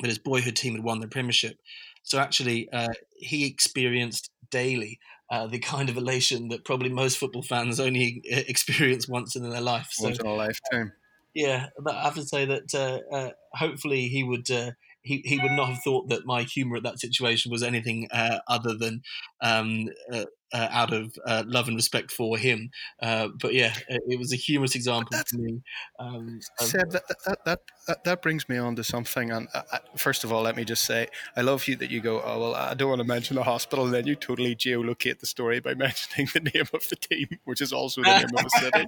but his boyhood team had won the Premiership. So actually, uh, he experienced daily uh, the kind of elation that probably most football fans only uh, experience once in their life. So, once in a lifetime. Yeah, But I have to say that uh, uh, hopefully he would uh, he, he would not have thought that my humor at that situation was anything uh, other than um, uh, uh, out of uh, love and respect for him. Uh, but yeah, it, was a humorous example to me. Um, Seb, that, that, that, that, brings me on to something. And uh, first of all, let me just say, I love you that you go, oh, well, I don't want to mention a hospital. And then you totally geolocate the story by mentioning the name of the team, which is also the name of a city.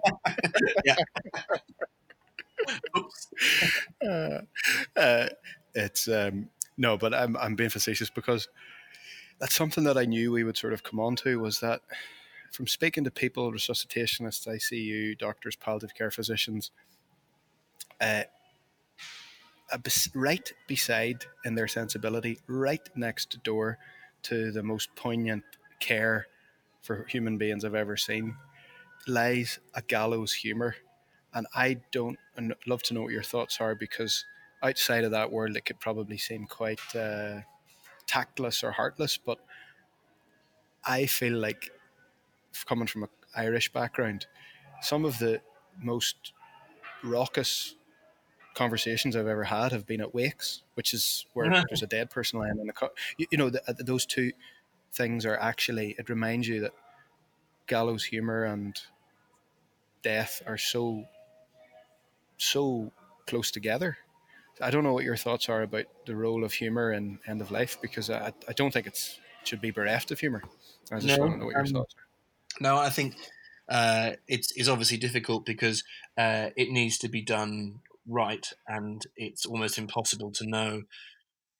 yeah. uh, uh, it's um, no, but I'm I'm being facetious because that's something that I knew we would sort of come on to was that from speaking to people, resuscitationists, ICU doctors, palliative care physicians, uh, right beside in their sensibility, right next door to the most poignant care for human beings I've ever seen, lies a gallows humour. And I don't love to know what your thoughts are because outside of that world, it could probably seem quite uh, tactless or heartless. But I feel like coming from an Irish background, some of the most raucous conversations I've ever had have been at wakes, which is where there's a dead person lying in the cut. You, you know, the, those two things are actually, it reminds you that gallows humor and death are so, so close together. I don't know what your thoughts are about the role of humor in end of life because I, I don't think it's it should be bereft of humor. I just no, want to know what your um, thoughts are. No, I think uh, it's, it's obviously difficult because uh, it needs to be done right, and it's almost impossible to know.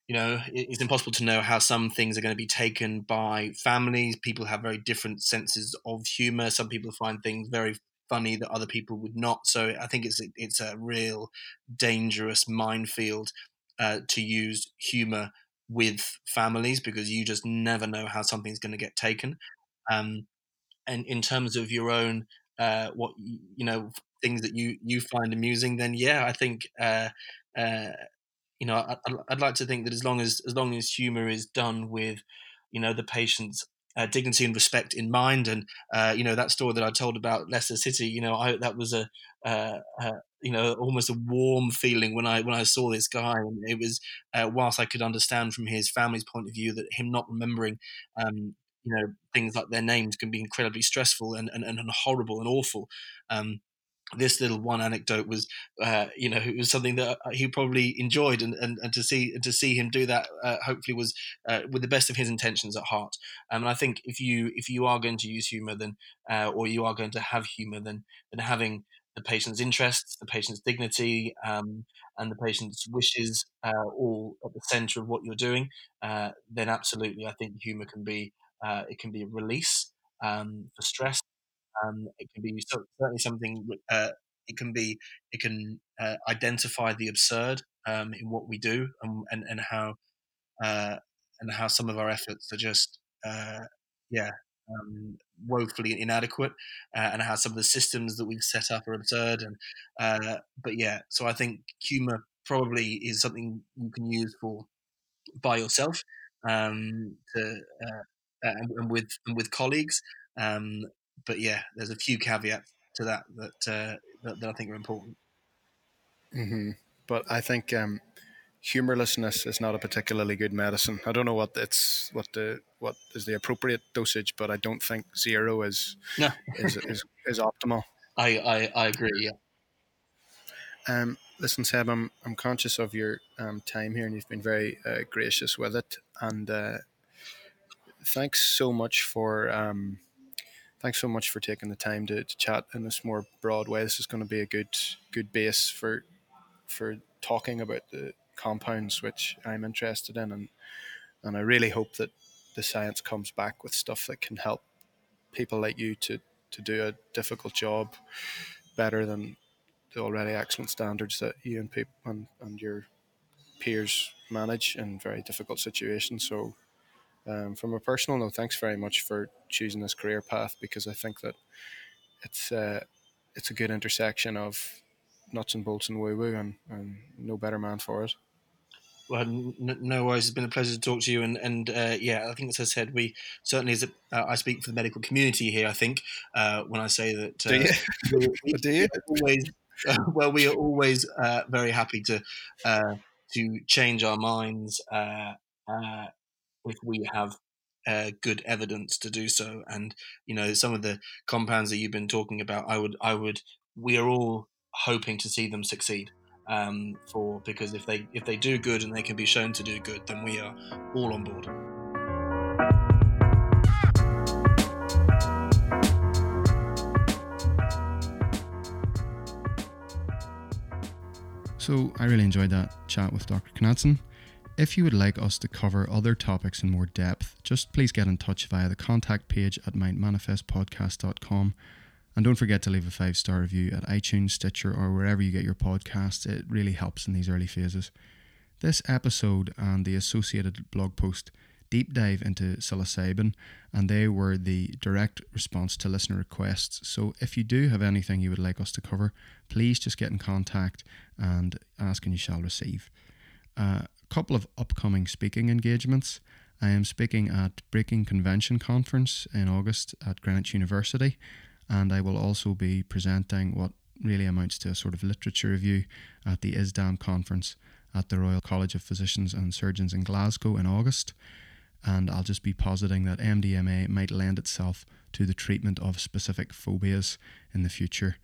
You know, it's impossible to know how some things are going to be taken by families. People have very different senses of humor. Some people find things very funny that other people would not. So I think it's it's a real dangerous minefield uh, to use humor with families because you just never know how something's going to get taken. Um, and in terms of your own, uh, what you know, things that you you find amusing, then yeah, I think. Uh, uh, you know, I'd like to think that as long as as long as humor is done with, you know, the patient's uh, dignity and respect in mind. And uh, you know that story that I told about Leicester City. You know, I, that was a uh, uh you know almost a warm feeling when I when I saw this guy. And it was uh, whilst I could understand from his family's point of view that him not remembering. Um, you know things like their names can be incredibly stressful and, and, and horrible and awful um, this little one anecdote was, uh, you know, it was something that uh, he probably enjoyed, and, and, and to see to see him do that, uh, hopefully, was uh, with the best of his intentions at heart. And I think if you if you are going to use humor, then uh, or you are going to have humor, then then having the patient's interests, the patient's dignity, um, and the patient's wishes uh, all at the centre of what you're doing, then absolutely, I think humor can be it can be a release um, for stress um, it can be certainly something. Uh, it can be. It can uh, identify the absurd um, in what we do, and and, and how uh, and how some of our efforts are just uh, yeah um, woefully inadequate, uh, and how some of the systems that we've set up are absurd. And uh, but yeah, so I think humor probably is something you can use for by yourself um, to and, and, with and with colleagues. Um, but yeah, there's a few caveats to that that uh, that, that, I think are important. Mm-hmm. But I think um, humorlessness is not a particularly good medicine. I don't know what it's what the what is the appropriate dosage, but I don't think zero is no. is, is, is optimal. I, I, I agree. Yeah. Um, listen, Seb, I'm I'm conscious of your um, time here, and you've been very uh, gracious with it. And uh, thanks so much for um, thanks so much for taking the time to, to chat in this more broad way. This is going to be a good good base for for talking about the compounds which I'm interested in, and and I really hope that the science comes back with stuff that can help people like you to to do a difficult job better than the already excellent standards that you and people and, and your peers manage in very difficult situations. So um, from a personal note, thanks very much for choosing this career path because I think that it's uh, it's a good intersection of nuts and bolts and woo woo, and, and no better man for it. Well, no worries. It's been a pleasure to talk to you, and and uh, yeah, I think as I said, we certainly as a, uh, I speak for the medical community here. I think uh, when I say that, do you? We, do you? always well, we are always uh, very happy to uh, to change our minds if we have uh, good evidence to do so. And you know, some of the compounds that you've been talking about, I would, I would, we are all hoping to see them succeed. Um, for because if they if they do good and they can be shown to do good, then we are all on board. So I really enjoyed that chat with Dr. Knudsen. If you would like us to cover other topics in more depth, just please get in touch via the contact page at mindmanifestpodcast.com. And don't forget to leave a five star review at iTunes, Stitcher, or wherever you get your podcasts. It really helps in these early phases. This episode and the associated blog post deep dive into psilocybin, and they were the direct response to listener requests. So if you do have anything you would like us to cover, please just get in contact and ask and you shall receive. Uh, couple of upcoming speaking engagements. I am speaking at Breaking Convention Conference in August at Greenwich University, and I will also be presenting what really amounts to a sort of literature review at the ISDAM conference at the Royal College of Physicians and Surgeons in Glasgow in August. And I'll just be positing that MDMA might lend itself to the treatment of specific phobias in the future.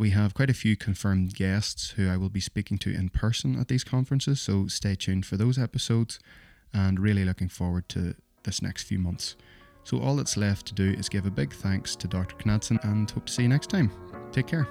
We have quite a few confirmed guests who I will be speaking to in person at these conferences, so stay tuned for those episodes and really looking forward to this next few months. So, all that's left to do is give a big thanks to Dr. Knudsen and hope to see you next time. Take care.